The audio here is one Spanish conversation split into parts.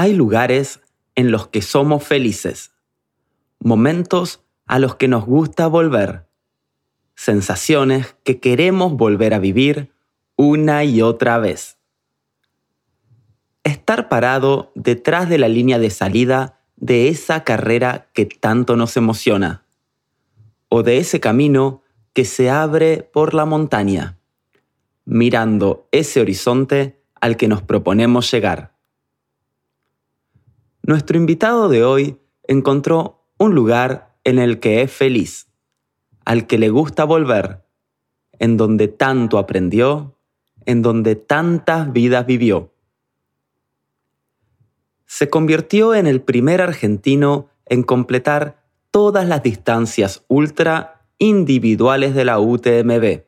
Hay lugares en los que somos felices, momentos a los que nos gusta volver, sensaciones que queremos volver a vivir una y otra vez. Estar parado detrás de la línea de salida de esa carrera que tanto nos emociona, o de ese camino que se abre por la montaña, mirando ese horizonte al que nos proponemos llegar. Nuestro invitado de hoy encontró un lugar en el que es feliz, al que le gusta volver, en donde tanto aprendió, en donde tantas vidas vivió. Se convirtió en el primer argentino en completar todas las distancias ultra individuales de la UTMB.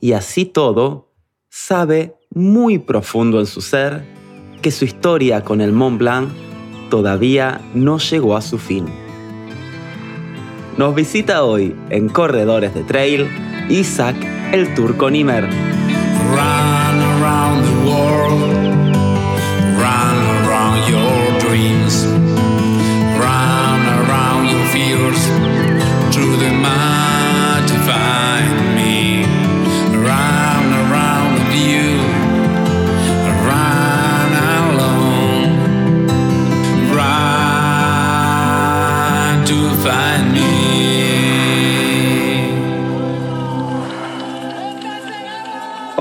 Y así todo, sabe muy profundo en su ser que su historia con el Mont Blanc todavía no llegó a su fin. Nos visita hoy en Corredores de Trail Isaac el Turco Nimer.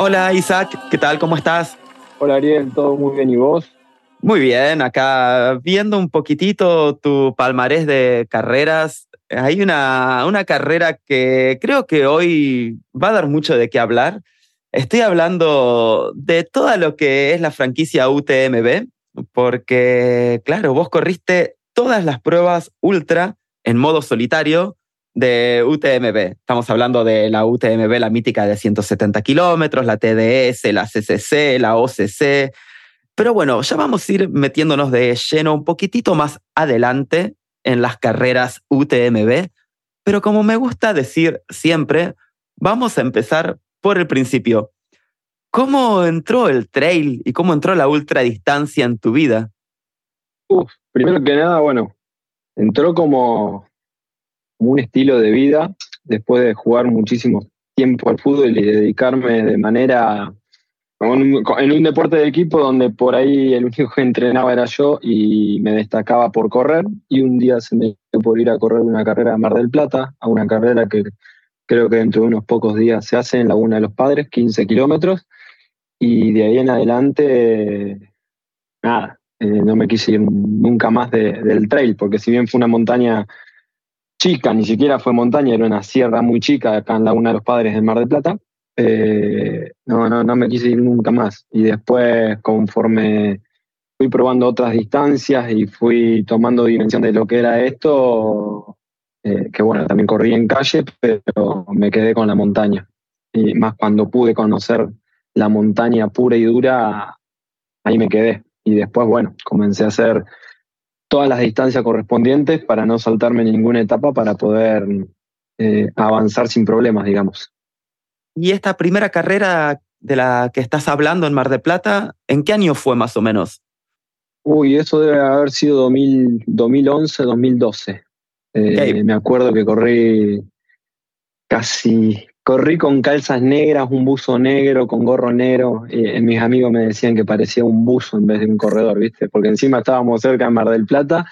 Hola Isaac, ¿qué tal? ¿Cómo estás? Hola Ariel, todo muy bien, ¿y vos? Muy bien, acá viendo un poquitito tu palmarés de carreras. Hay una, una carrera que creo que hoy va a dar mucho de qué hablar. Estoy hablando de todo lo que es la franquicia UTMB, porque claro, vos corriste todas las pruebas ultra en modo solitario de UTMB. Estamos hablando de la UTMB, la mítica de 170 kilómetros, la TDS, la CCC, la OCC. Pero bueno, ya vamos a ir metiéndonos de lleno un poquitito más adelante en las carreras UTMB. Pero como me gusta decir siempre, vamos a empezar por el principio. ¿Cómo entró el trail y cómo entró la ultradistancia en tu vida? Primero que nada, bueno, entró como como un estilo de vida después de jugar muchísimo tiempo al fútbol y dedicarme de manera en un deporte de equipo donde por ahí el único que entrenaba era yo y me destacaba por correr y un día se me dio por ir a correr una carrera a Mar del Plata, a una carrera que creo que dentro de unos pocos días se hace en Laguna de los Padres, 15 kilómetros y de ahí en adelante nada, eh, no me quise ir nunca más del trail porque si bien fue una montaña chica, ni siquiera fue montaña, era una sierra muy chica acá en Laguna de los Padres en Mar del Plata. Eh, no, no, no me quise ir nunca más. Y después, conforme fui probando otras distancias y fui tomando dimensión de lo que era esto, eh, que bueno, también corrí en calle, pero me quedé con la montaña. Y más cuando pude conocer la montaña pura y dura, ahí me quedé. Y después, bueno, comencé a hacer todas las distancias correspondientes para no saltarme ninguna etapa para poder eh, avanzar sin problemas, digamos. ¿Y esta primera carrera de la que estás hablando en Mar de Plata, en qué año fue más o menos? Uy, eso debe haber sido 2011, 2012. Eh, me acuerdo que corrí casi Corrí con calzas negras, un buzo negro, con gorro negro. Y mis amigos me decían que parecía un buzo en vez de un corredor, ¿viste? Porque encima estábamos cerca de Mar del Plata.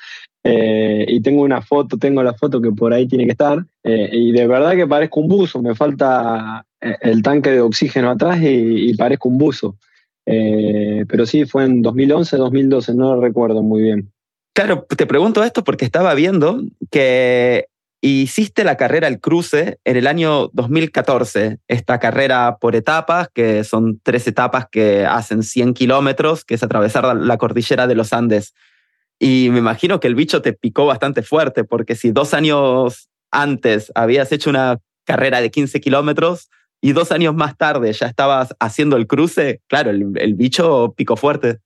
Eh, y tengo una foto, tengo la foto que por ahí tiene que estar. Eh, y de verdad que parezco un buzo. Me falta eh, el tanque de oxígeno atrás y, parezco un buzo. pero sí, fue en 2011, 2012, no lo recuerdo muy bien. Claro, te pregunto esto porque estaba viendo que hiciste la carrera El Cruce en el año 2014, esta carrera por etapas, que son tres etapas que hacen 100 kilómetros, que es atravesar la cordillera de los Andes. Y me imagino que el bicho te picó bastante fuerte, porque si dos años antes habías hecho una carrera de 15 kilómetros y dos años más tarde ya estabas haciendo el cruce, claro, el, el bicho picó fuerte.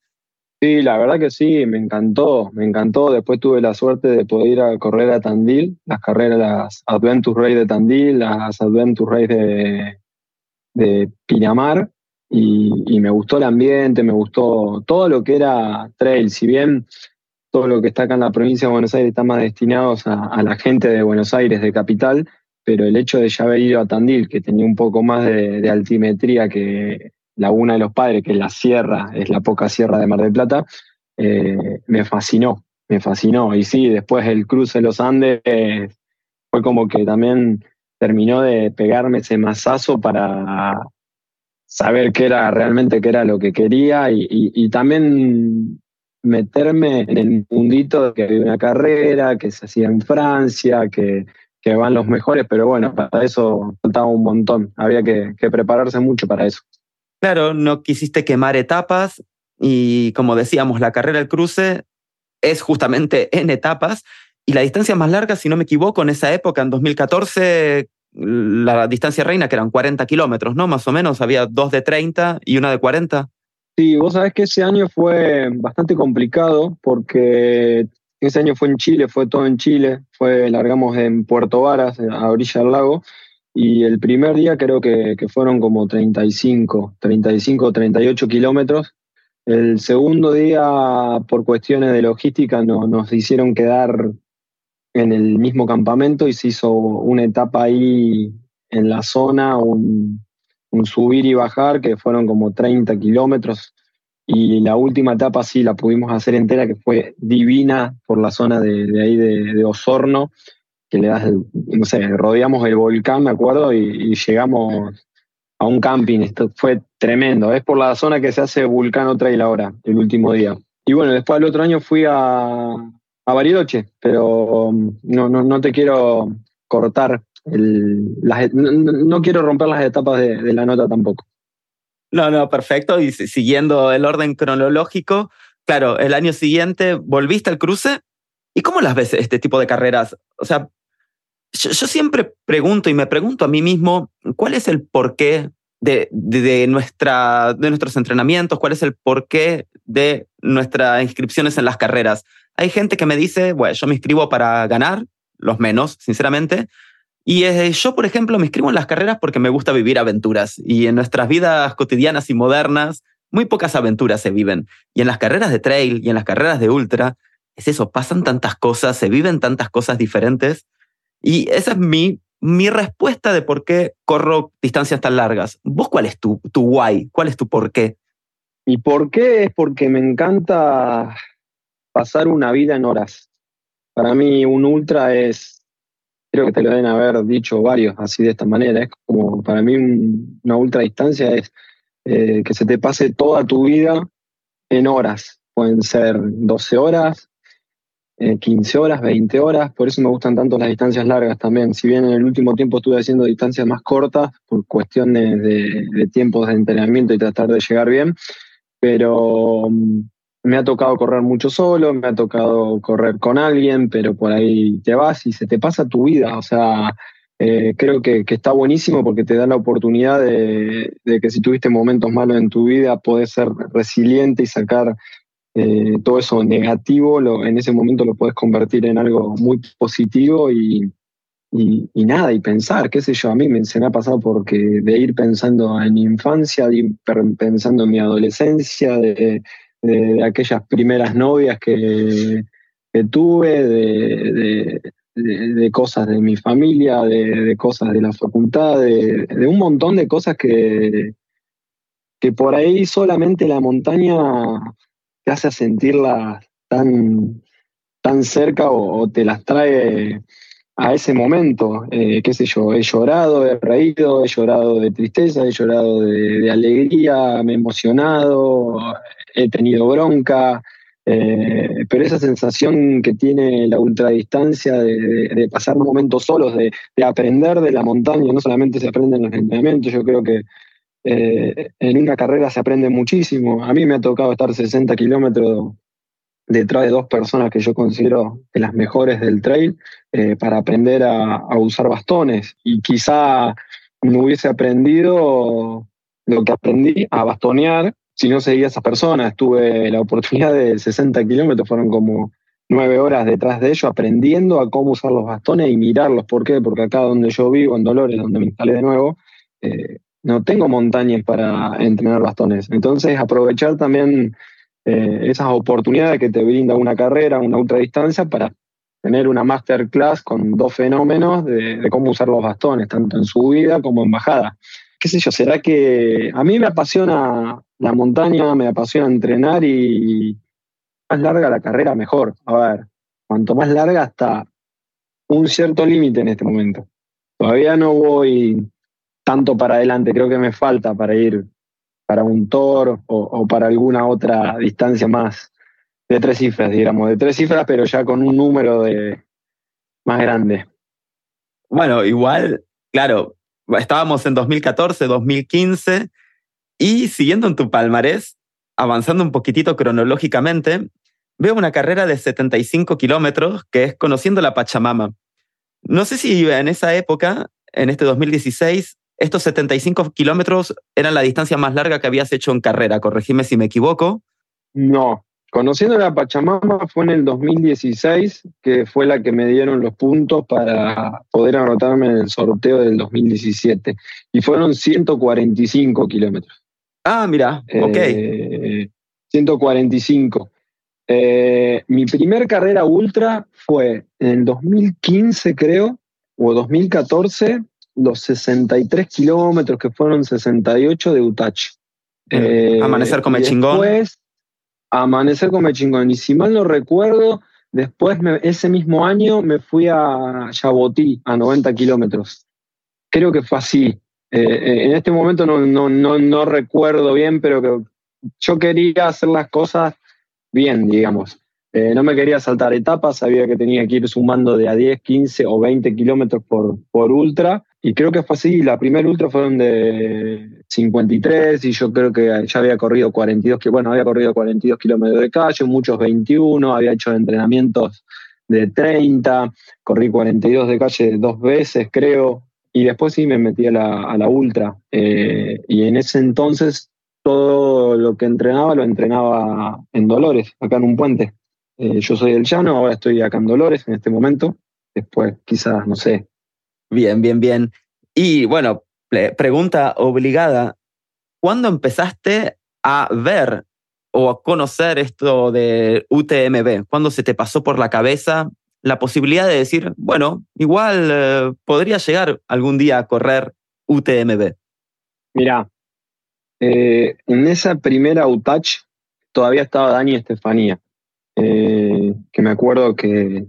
Sí, la verdad que sí, me encantó, me encantó. Después tuve la suerte de poder ir a correr a Tandil, las carreras, las Adventure Race de Tandil, las Adventure Race de, de Pinamar. y, me gustó el ambiente, me gustó todo lo que era trail, si bien todo lo que está acá en la provincia de Buenos Aires está más destinado a, la gente de Buenos Aires, de capital, pero el hecho de ya haber ido a Tandil, que tenía un poco más de, altimetría que Laguna de los Padres, que es la sierra, es la poca sierra de Mar del Plata, eh, me fascinó, me fascinó. Y sí, después el cruce de los Andes fue como que también terminó de pegarme ese mazazo para saber qué era realmente qué era lo que quería y, también meterme en el mundito de que había una carrera, que se hacía en Francia, que, van los mejores, pero bueno, para eso faltaba un montón, había que, que prepararse mucho para eso. Claro, no quisiste quemar etapas y como decíamos, la carrera del cruce es justamente en etapas y la distancia más larga, si no me equivoco, en esa época, en 2014, la distancia reina, que eran 40 kilómetros, ¿no? Más o menos, había dos de 30 y una de 40. Sí, vos sabés que ese año fue bastante complicado porque ese año fue en Chile, fue todo en Chile, fue, largamos en Puerto Varas, a orilla del lago, y el primer día creo que, fueron como 35, 35, 38 kilómetros. El segundo día, por cuestiones de logística, no, nos hicieron quedar en el mismo campamento y se hizo una etapa ahí en la zona, un, subir y bajar que fueron como 30 kilómetros y la última etapa sí la pudimos hacer entera que fue divina por la zona de, ahí de, Osorno, que le das, no sé, rodeamos el volcán, me acuerdo, y, llegamos a un camping, esto fue tremendo, es por la zona que se hace Vulcano Trail ahora, el último día. Y bueno, después el otro año fui a, a Bariloche, pero um, no, no, no te quiero cortar, el, las, no, quiero romper las etapas de, la nota tampoco. No, no, perfecto. Y siguiendo el orden cronológico, claro, el año siguiente volviste al cruce. ¿Y cómo las ves este tipo de carreras? O sea, yo, siempre pregunto y me pregunto a mí mismo, ¿cuál es el porqué de, de, nuestra, de nuestros entrenamientos? ¿Cuál es el porqué de nuestras inscripciones en las carreras? Hay gente que me dice, bueno, yo me inscribo para ganar, los menos, sinceramente. Y eh, yo, por ejemplo, me inscribo en las carreras porque me gusta vivir aventuras. Y en nuestras vidas cotidianas y modernas, muy pocas aventuras se viven. Y en las carreras de trail y en las carreras de ultra, es eso, pasan tantas cosas, se viven tantas cosas diferentes. Y esa es mi, mi respuesta de por qué corro distancias tan largas. ¿Vos cuál es tu, tu why? ¿Cuál es tu por qué? Mi por qué es porque me encanta pasar una vida en horas. Para mí un ultra es, creo que te lo deben haber dicho varios así de esta manera, es como para mí una ultra distancia es eh, que se te pase toda tu vida en horas. Pueden ser 12 horas, 15 eh, horas, 20 horas, por eso me gustan tanto las distancias largas también. Si bien en el último tiempo estuve haciendo distancias más cortas por cuestiones de, de tiempos de entrenamiento y tratar de llegar bien, pero mm, me ha tocado correr mucho solo, me ha tocado correr con alguien, pero por ahí te vas y se te pasa tu vida. O sea, eh, creo que, está buenísimo porque te da la oportunidad de, que si tuviste momentos malos en tu vida, podés ser resiliente y sacar eh, todo eso negativo, en ese momento lo puedes convertir en algo muy positivo y, y, nada, y pensar, qué sé yo, a mí me, se me ha pasado porque de ir pensando en mi infancia, de ir pensando en mi adolescencia, de de, aquellas primeras novias que, tuve, de, cosas de mi familia, de, cosas de la facultad, de, un montón de cosas que, que por ahí solamente la montaña te hace sentirlas tan, tan cerca o, te las trae a ese momento, eh, qué sé yo, he llorado, he reído, he llorado de tristeza, he llorado de alegría, me he emocionado, he tenido bronca, eh, pero esa sensación que tiene la ultradistancia de, de, pasar momentos solos, de, aprender de la montaña, no solamente se aprende en los entrenamientos, yo creo que eh, en una carrera se aprende muchísimo. A mí me ha tocado estar 60 kilómetros detrás de dos personas que yo considero de las mejores del trail eh, para aprender a, usar bastones. Y quizá no hubiese aprendido lo que aprendí a bastonear si no seguía a esas personas. Tuve la oportunidad de 60 kilómetros, fueron como nueve horas detrás de ellos aprendiendo a cómo usar los bastones y mirarlos. ¿Por qué? Porque acá donde yo vivo, en Dolores, donde me instalé de nuevo, eh, no tengo montañas para entrenar bastones. Entonces, aprovechar también eh, esas oportunidades que te brinda una carrera, una ultradistancia, para tener una masterclass con dos fenómenos de, cómo usar los bastones, tanto en subida como en bajada. ¿Qué sé yo? ¿Será que a mí me apasiona la montaña, me apasiona entrenar y más larga la carrera, mejor? A ver, cuanto más larga hasta un cierto límite en este momento. Todavía no voy tanto para adelante, creo que me falta para ir para un Thor o para alguna otra distancia más, de tres cifras, digamos, de tres cifras, pero ya con un número de más grande. Bueno, igual, claro, estábamos en 2014, 2015, y siguiendo en tu palmarés, avanzando un poquitito cronológicamente, veo una carrera de 75 kilómetros que es Conociendo la Pachamama. No sé si en esa época, en este 2016, estos 75 kilómetros eran la distancia más larga que habías hecho en carrera, corregime si me equivoco. No, Conociendo la Pachamama fue en el 2016, que fue la que me dieron los puntos para poder anotarme en el sorteo del 2017. Y fueron 145 kilómetros. Ah, mira, ok. 145. Eh, eh, mi primer carrera ultra fue en el 2015, creo, o 2014, los 63 kilómetros, que fueron 68 de Utachi. Eh, Amanecer come chingón. Después, Amanecer como chingón. Y si mal no recuerdo, después ese mismo año me fui a Yabotí, a 90 kilómetros. Creo que fue así. Eh, eh, en este momento no, no, no, no recuerdo bien, pero que yo quería hacer las cosas bien, digamos. Eh, no me quería saltar etapas, sabía que tenía que ir sumando de a 10, 15 o 20 kilómetros por, por ultra. Y creo que fue así. La primera ultra fueron de 53 y yo creo que ya había corrido 42, que bueno, había corrido 42 kilómetros de calle, muchos 21, había hecho entrenamientos de 30, corrí 42 de calle dos veces, creo. Y después sí me metí a la, a la ultra. Eh, y en ese entonces todo lo que entrenaba lo entrenaba en Dolores, acá en un puente. Eh, yo soy del Llano, ahora estoy acá en Dolores en este momento. Después, quizás, no sé. Bien, bien, bien. Y bueno, pregunta obligada. ¿Cuándo empezaste a ver o a conocer esto de UTMB? ¿Cuándo se te pasó por la cabeza la posibilidad de decir, bueno, igual eh, podría llegar algún día a correr UTMB? Mira, eh, en esa primera UTACH todavía estaba Dani Estefanía. Eh, que me acuerdo que,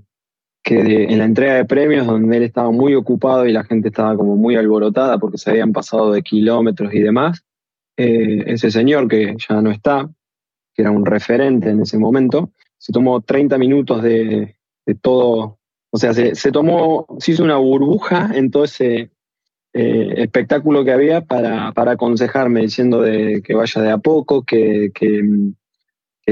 en la entrega de premios, donde él estaba muy ocupado y la gente estaba como muy alborotada porque se habían pasado de kilómetros y demás, eh, ese señor que ya no está, que era un referente en ese momento, se tomó 30 minutos de, todo, o sea, se, tomó, se hizo una burbuja en todo ese eh, espectáculo que había para, aconsejarme, diciendo de que vaya de a poco, que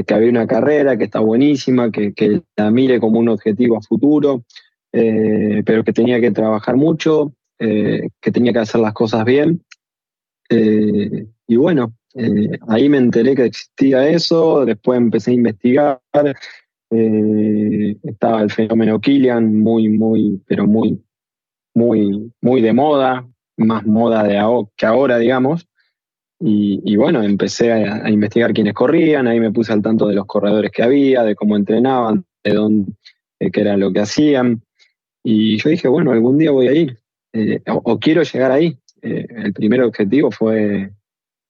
que, había una carrera que está buenísima, que, la mire como un objetivo a futuro, eh, pero que tenía que trabajar mucho, eh, que tenía que hacer las cosas bien. Eh, y bueno, ahí me enteré que existía eso, después empecé a investigar. estaba el fenómeno Killian, muy, muy, pero muy, muy, muy de moda, más moda de que ahora, digamos. Y, bueno, empecé a, investigar quiénes corrían, ahí me puse al tanto de los corredores que había, de cómo entrenaban, de dónde, qué era lo que hacían. Y yo dije, bueno, algún día voy a ir, eh, o, quiero llegar ahí. Eh, el primer objetivo fue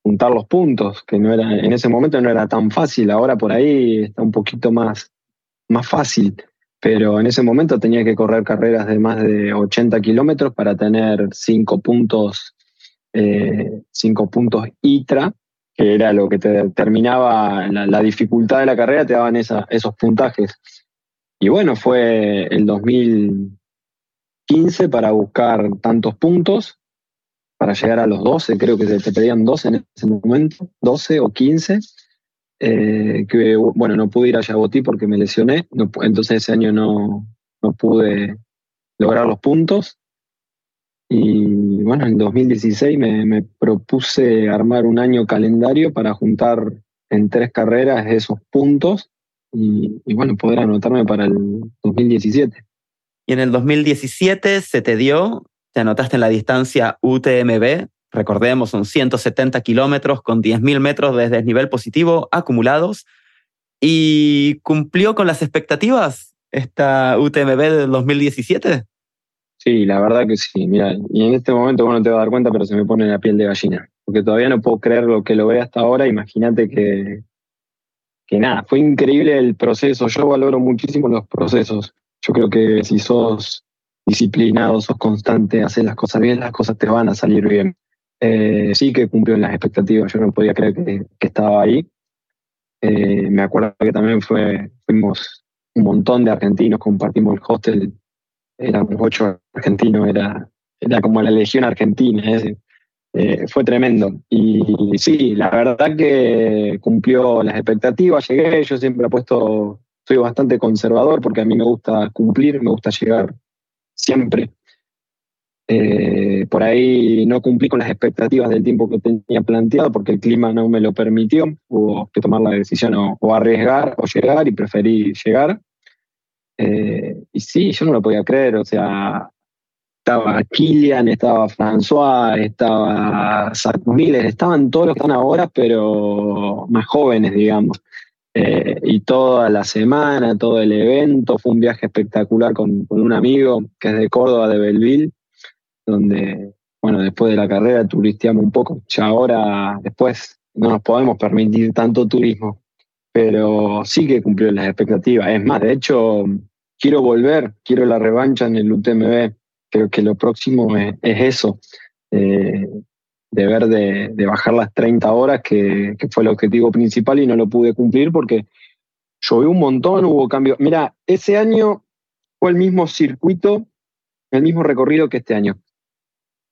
juntar los puntos, que no era, en ese momento no era tan fácil, ahora por ahí está un poquito más, más fácil. Pero en ese momento tenía que correr carreras de más de 80 kilómetros para tener cinco puntos eh, cinco puntos ITRA, que era lo que te determinaba la, dificultad de la carrera, te daban esos puntajes. Y bueno, fue el 2015 para buscar tantos puntos, para llegar a los 12, creo que te, pedían 12 en ese momento, 12 o 15. Eh, que bueno, no pude ir a Yabotí porque me lesioné, entonces ese año no, no pude lograr los puntos. Y bueno, en 2016 me, propuse armar un año calendario para juntar en tres carreras esos puntos y, bueno, poder anotarme para el 2017. Y en el 2017 se te dio, te anotaste en la distancia UTMB, recordemos, son 170 kilómetros con 10.000 metros de desnivel positivo acumulados y cumplió con las expectativas esta UTMB del 2017. Sí, la verdad que sí. Mira, y en este momento bueno te vas a dar cuenta, pero se me pone la piel de gallina, porque todavía no puedo creer lo que lo ve hasta ahora. Imagínate que, que nada, fue increíble el proceso. Yo valoro muchísimo los procesos. Yo creo que si sos disciplinado, sos constante, haces las cosas bien, las cosas te van a salir bien. Eh, sí que cumplió las expectativas, yo no podía creer que, estaba ahí. Eh, me acuerdo que también fue, fuimos un montón de argentinos, compartimos el hostel, éramos ocho argentinos, era, era como la legión argentina, eh, fue tremendo. Y sí, la verdad que cumplió las expectativas, llegué, yo siempre he puesto, soy bastante conservador porque a mí me gusta cumplir, me gusta llegar siempre. Eh, por ahí no cumplí con las expectativas del tiempo que tenía planteado porque el clima no me lo permitió. Hubo que tomar la decisión o, arriesgar o llegar y preferí llegar. Eh, y sí, yo no lo podía creer. O sea, estaba Kilian, estaba François, estaba Zach Miller, estaban todos los que están ahora, pero más jóvenes, digamos. Eh, y toda la semana, todo el evento, fue un viaje espectacular con, un amigo que es de Córdoba, de Belville, donde, bueno, después de la carrera turisteamos un poco. Ya ahora, después, no nos podemos permitir tanto turismo, pero sí que cumplió las expectativas. Es más, de hecho, quiero volver, quiero la revancha en el UTMB. Creo que lo próximo es, eso. Eh, de, de, bajar las 30 horas, que, fue el objetivo principal y no lo pude cumplir porque llovió un montón, hubo cambios. Mira, ese año fue el mismo circuito, el mismo recorrido que este año.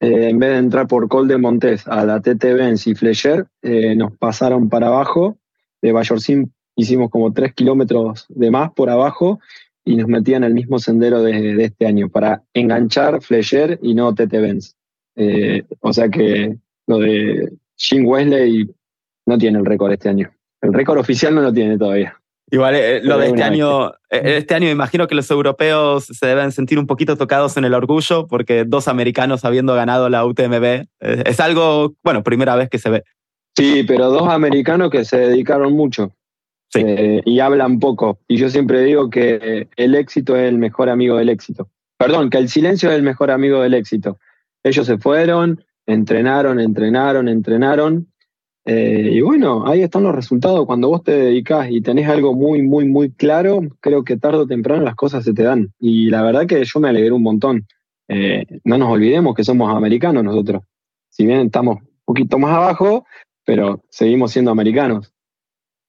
Eh, en vez de entrar por Col de Montes a la TT Benz y Flecher, eh, nos pasaron para abajo. De Bayorcín hicimos como 3 kilómetros de más por abajo y nos metían el mismo sendero de, de este año para enganchar Flecher y no TT Benz. Eh, o sea que lo de Jim Wesley no tiene el récord este año. El récord oficial no lo tiene todavía. Igual, eh, lo de este año, eh, este año imagino que los europeos se deben sentir un poquito tocados en el orgullo porque dos americanos habiendo ganado la UTMB es algo, bueno, primera vez que se ve. Sí, pero dos americanos que se dedicaron mucho sí. y hablan poco. Y yo siempre digo que el éxito es el mejor amigo del éxito. Perdón, que el silencio es el mejor amigo del éxito. Ellos se fueron, entrenaron, entrenaron, entrenaron. Eh, y bueno, ahí están los resultados. Cuando vos te dedicas y tenés algo muy, muy, muy claro, creo que tarde o temprano las cosas se te dan. Y la verdad que yo me alegré un montón. Eh, no nos olvidemos que somos americanos nosotros. Si bien estamos un poquito más abajo, pero seguimos siendo americanos.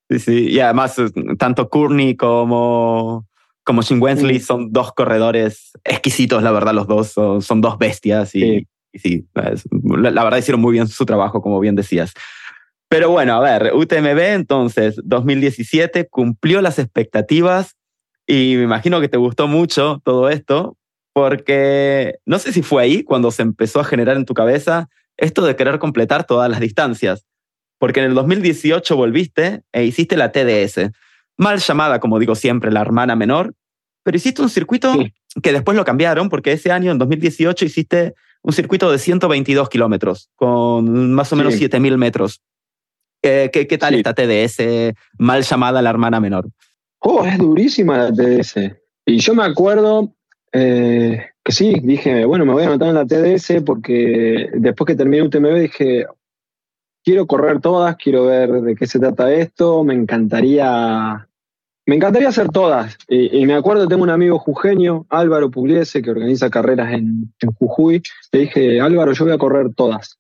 Sí, sí. Y además, tanto Courtney como, como Jim Wensley son dos corredores exquisitos, la verdad, los dos son, dos bestias. Y, y sí, la, verdad hicieron muy bien su trabajo, como bien decías. Pero bueno, a ver, UTMB entonces 2017 cumplió las expectativas y me imagino que te gustó mucho todo esto, porque no sé si fue ahí cuando se empezó a generar en tu cabeza esto de querer completar todas las distancias, porque en el 2018 volviste e hiciste la TDS, mal llamada, como digo siempre, la hermana menor, pero hiciste un circuito que después lo cambiaron, porque ese año, en 2018, hiciste un circuito de 122 kilómetros, con más o menos 7.000 metros. ¿Qué, qué, tal esta TDS mal llamada la hermana menor? Oh, es durísima la TDS. Y yo me acuerdo eh, que sí, dije, bueno, me voy a anotar en la TDS porque después que terminé UTMB dije, quiero correr todas, quiero ver de qué se trata esto, me encantaría me encantaría hacer todas. Y, me acuerdo, tengo un amigo jujeño, Álvaro Pugliese, que organiza carreras en, Jujuy. Le dije, Álvaro, yo voy a correr todas.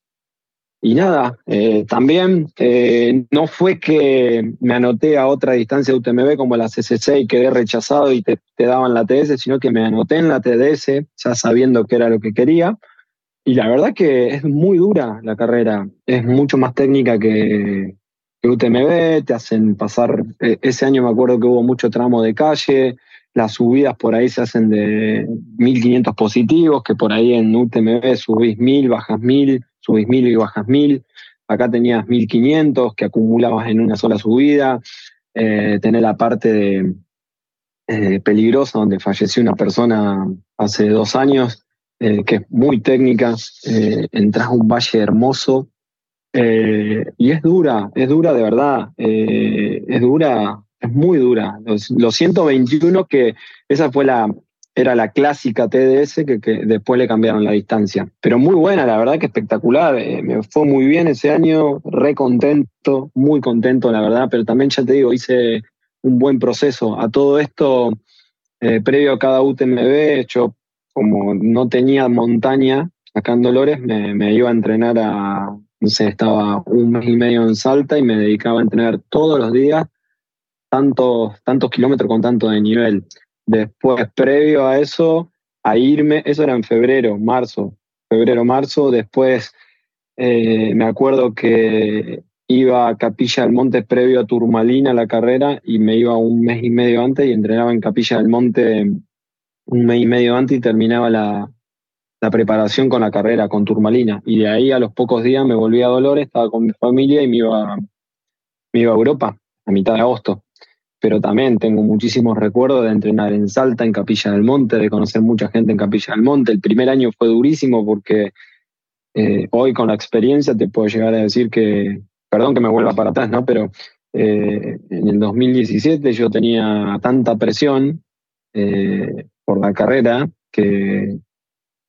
Y nada, eh, también eh, no fue que me anoté a otra distancia de UTMB como la CCC y quedé rechazado y te, te, daban la TS, sino que me anoté en la TDS ya sabiendo que era lo que quería. Y la verdad que es muy dura la carrera, es mucho más técnica que, UTMB, te hacen pasar, eh, ese año me acuerdo que hubo mucho tramo de calle, las subidas por ahí se hacen de 1500 positivos, que por ahí en UTMB subís 1000, bajas 1000, subís 1000 y bajas 1000. Acá tenías 1500 que acumulabas en una sola subida. Eh, tener la parte de, eh, peligrosa donde falleció una persona hace dos años, eh, que es muy técnica, eh, entras a un valle hermoso eh, y es dura, es dura de verdad, es dura, es muy dura. Los, los 121 que esa fue la, era la clásica TDS que, después le cambiaron la distancia. Pero muy buena, la verdad que espectacular. me fue muy bien ese año, re contento, muy contento, la verdad. Pero también ya te digo, hice un buen proceso. A todo esto, previo a cada UTMB, yo como no tenía montaña acá en Dolores, me, iba a entrenar a, no sé, estaba un mes y medio en Salta y me dedicaba a entrenar todos los días tantos, tantos kilómetros con tanto de nivel. Después, previo a eso, a irme, eso era en febrero, marzo, febrero, marzo, después eh, me acuerdo que iba a Capilla del Monte previo a Turmalina la carrera y me iba un mes y medio antes y entrenaba en Capilla del Monte un mes y medio antes y terminaba la, preparación con la carrera, con Turmalina. Y de ahí a los pocos días me volví a Dolores, estaba con mi familia y me iba, me iba a Europa a mitad de agosto. Pero también tengo muchísimos recuerdos de entrenar en Salta, en Capilla del Monte, de conocer mucha gente en Capilla del Monte. El primer año fue durísimo porque eh, hoy con la experiencia te puedo llegar a decir que, perdón que me vuelva para atrás, ¿no? Pero eh, en el 2017 yo tenía tanta presión eh, por la carrera que,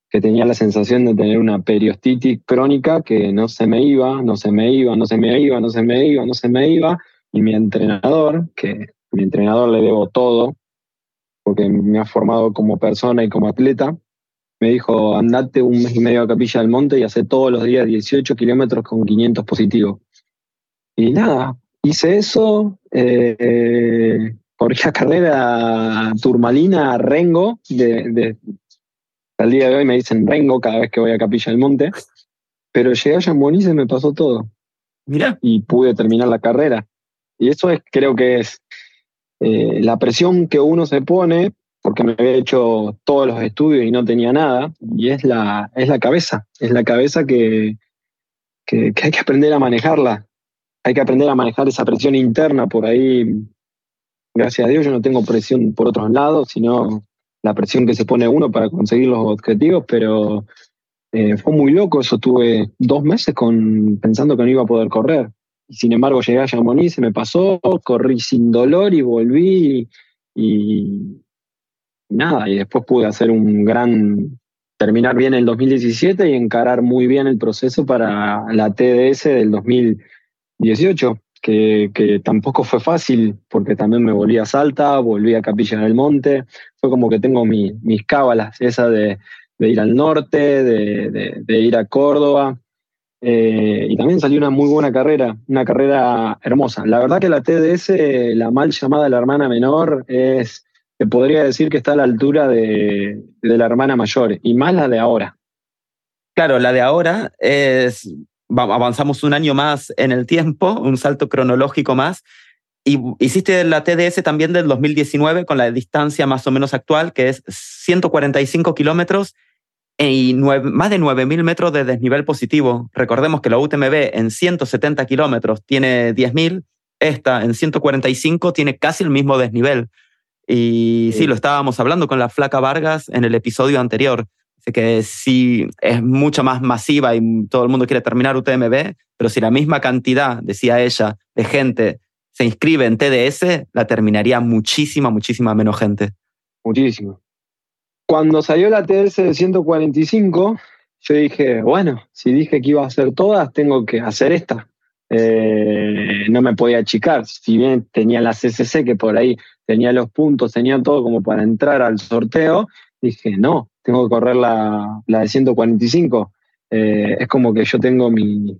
que tenía la sensación de tener una periostitis crónica que no se me iba, no se me iba, no se me iba, no se me iba, no se me iba. Y mi entrenador, que mi entrenador le debo todo, porque me ha formado como persona y como atleta, me dijo, andate un mes y medio a Capilla del Monte y hace todos los días 18 kilómetros con 500 positivos. Y nada, hice eso, eh, corrí la carrera turmalina Rengo, de, de, al día de hoy me dicen Rengo cada vez que voy a Capilla del Monte, pero llegué a Jamboni y se me pasó todo. Mira. Y pude terminar la carrera. Y eso es, creo que es eh, la presión que uno se pone, porque me había hecho todos los estudios y no tenía nada, y es la, es la cabeza, es la cabeza que, que, que hay que aprender a manejarla. Hay que aprender a manejar esa presión interna por ahí gracias a Dios yo no tengo presión por otros lados, sino la presión que se pone uno para conseguir los objetivos, pero eh, fue muy loco, eso tuve dos meses con, pensando que no iba a poder correr. Y sin embargo llegué a Chamonix, se me pasó, corrí sin dolor y volví y, nada, y después pude hacer un gran, terminar bien el 2017 y encarar muy bien el proceso para la TDS del 2018 que, tampoco fue fácil, porque también me volví a Salta, volví a Capilla del Monte, fue como que tengo mis cábalas, esa de, ir al norte, de, ir a Córdoba, eh, y también salió una muy buena carrera, una carrera hermosa. La verdad que la TDS, la mal llamada la hermana menor, es, te podría decir que está a la altura de la hermana mayor, y más la de ahora. Claro, la de ahora es avanzamos un año más en el tiempo, un salto cronológico más. Y hiciste la TDS también del 2019 con la distancia más o menos actual, que es 145 kilómetros y más de 9.000 metros de desnivel positivo. Recordemos que la UTMB en 170 kilómetros tiene 10.000, esta en 145 tiene casi el mismo desnivel. Y sí, lo estábamos hablando con la Flaca Vargas en el episodio anterior que sí es mucho más masiva y todo el mundo quiere terminar UTMB, pero si la misma cantidad, decía ella, de gente se inscribe en TDS, la terminaría muchísima, muchísima menos gente. Muchísimo. Cuando salió la TDS de 145, yo dije, bueno, si dije que iba a hacer todas, tengo que hacer esta. Eh, no me podía achicar. Si bien tenía la CCC, que por ahí tenía los puntos, tenía todo como para entrar al sorteo, dije, no, tengo que correr la, de 145. Eh, es como que yo tengo mi,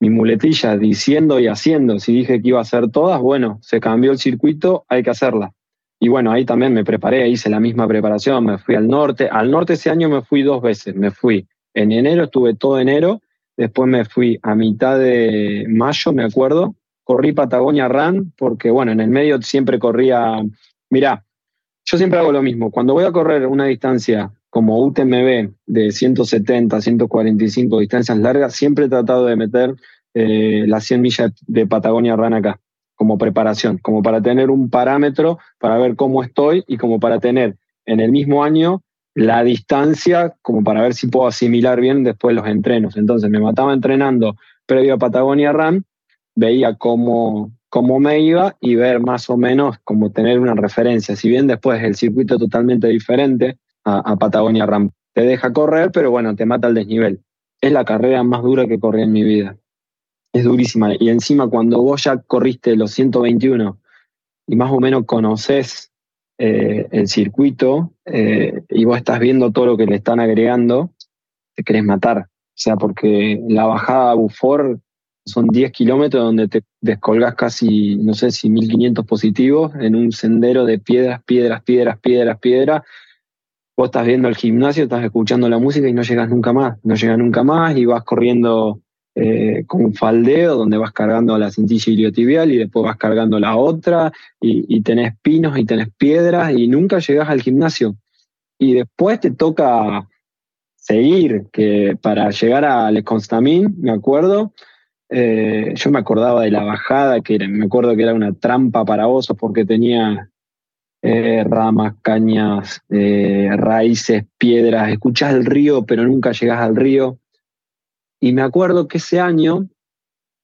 muletilla diciendo y haciendo. Si dije que iba a hacer todas, bueno, se cambió el circuito, hay que hacerla. Y bueno, ahí también me preparé, hice la misma preparación, me fui al norte. Al norte ese año me fui dos veces, me fui en enero, estuve todo enero, después me fui a mitad de mayo, me acuerdo, corrí Patagonia Run, porque bueno, en el medio siempre corría, mirá, yo siempre hago lo mismo, cuando voy a correr una distancia como UTMB de 170, 145 distancias largas, siempre he tratado de meter eh, las 100 millas de Patagonia Run acá, como preparación, como para tener un parámetro para ver cómo estoy y como para tener en el mismo año la distancia como para ver si puedo asimilar bien después los entrenos. Entonces me mataba entrenando previo a Patagonia Run, veía cómo, cómo me iba y ver más o menos como tener una referencia. Si bien después el circuito totalmente diferente a, Patagonia Ram, te deja correr, pero bueno, te mata el desnivel. Es la carrera más dura que corrí en mi vida. Es durísima. Y encima cuando vos ya corriste los 121 y más o menos conoces eh, el circuito eh, y vos estás viendo todo lo que le están agregando, te querés matar. O sea, porque la bajada a Bufor son 10 kilómetros donde te descolgas casi, no sé si 1500 positivos en un sendero de piedras, piedras, piedras, piedras, piedras. Vos estás viendo el gimnasio, estás escuchando la música y no llegas nunca más, no llegas nunca más y vas corriendo eh, con faldeo donde vas cargando la cintilla iliotibial y después vas cargando la otra y, y tenés pinos y tenés piedras y nunca llegas al gimnasio. Y después te toca seguir, que para llegar a Le Constamin, me acuerdo, eh, yo me acordaba de la bajada, que me acuerdo que era una trampa para osos porque tenía eh, ramas, cañas, eh, raíces, piedras. Escuchás el río, pero nunca llegás al río. Y me acuerdo que ese año,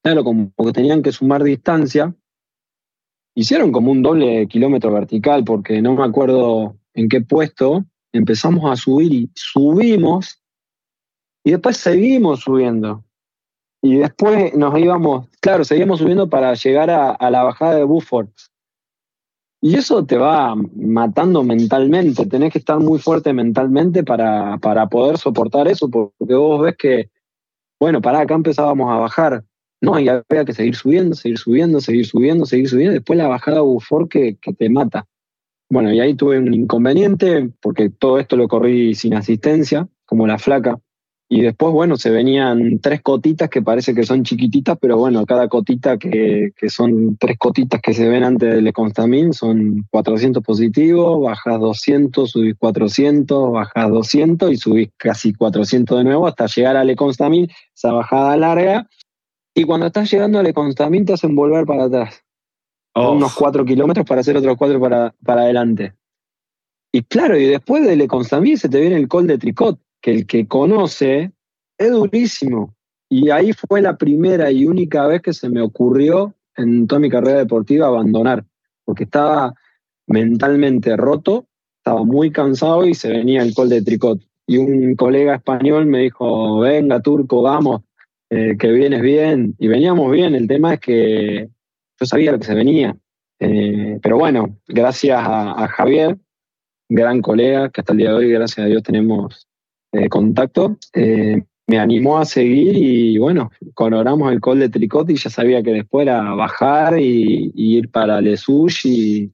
claro, como que tenían que sumar distancia, hicieron como un doble kilómetro vertical, porque no me acuerdo en qué puesto, empezamos a subir y subimos, y después seguimos subiendo. Y después nos íbamos, claro, seguíamos subiendo para llegar a, la bajada de Buford. Y eso te va matando mentalmente, tenés que estar muy fuerte mentalmente para, para poder soportar eso, porque vos ves que, bueno, para acá empezábamos a bajar, no, y había que seguir subiendo, seguir subiendo, seguir subiendo, seguir subiendo, después la bajada de Buford que, que te mata. Bueno, y ahí tuve un inconveniente, porque todo esto lo corrí sin asistencia, como la flaca, y después, bueno, se venían tres cotitas que parece que son chiquititas, pero bueno, cada cotita que, que son tres cotitas que se ven antes del Constamin son 400 positivos, bajas 200, subís 400, bajas 200 y subís casi 400 de nuevo hasta llegar al Constamin, esa bajada larga. Y cuando estás llegando al Constamin te hacen volver para atrás. Unos 4 kilómetros para hacer otros 4 para, para adelante. Y claro, y después del Constamin se te viene el col de Tricot que el que conoce es durísimo. Y ahí fue la primera y única vez que se me ocurrió en toda mi carrera deportiva abandonar, porque estaba mentalmente roto, estaba muy cansado y se venía el col de tricot. Y un colega español me dijo, venga turco, vamos, eh, que vienes bien. Y veníamos bien, el tema es que yo sabía lo que se venía. Eh, pero bueno, gracias a, a Javier, gran colega, que hasta el día de hoy, gracias a Dios, tenemos eh, contacto, eh, me animó a seguir y bueno, coloramos el col de tricot y ya sabía que después era bajar y, ir para Lesush y,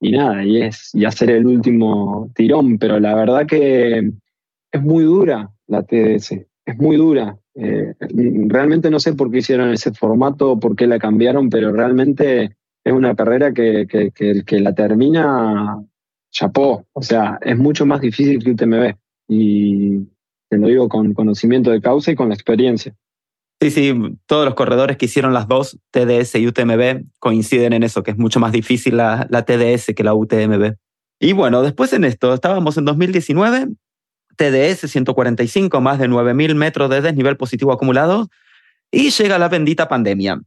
y nada, y, es, y hacer el último tirón, pero la verdad que es muy dura la TDS, es muy dura. Eh, realmente no sé por qué hicieron ese formato, por qué la cambiaron, pero realmente es una carrera que, que, que, que la termina chapó. O sea, es mucho más difícil que UTMB y te lo digo con conocimiento de causa y con la experiencia. Sí, sí, todos los corredores que hicieron las dos, TDS y UTMB, coinciden en eso, que es mucho más difícil la, la TDS que la UTMB. Y bueno, después en esto, estábamos en 2019, TDS 145, más de 9.000 metros de desnivel positivo acumulado, y llega la bendita pandemia.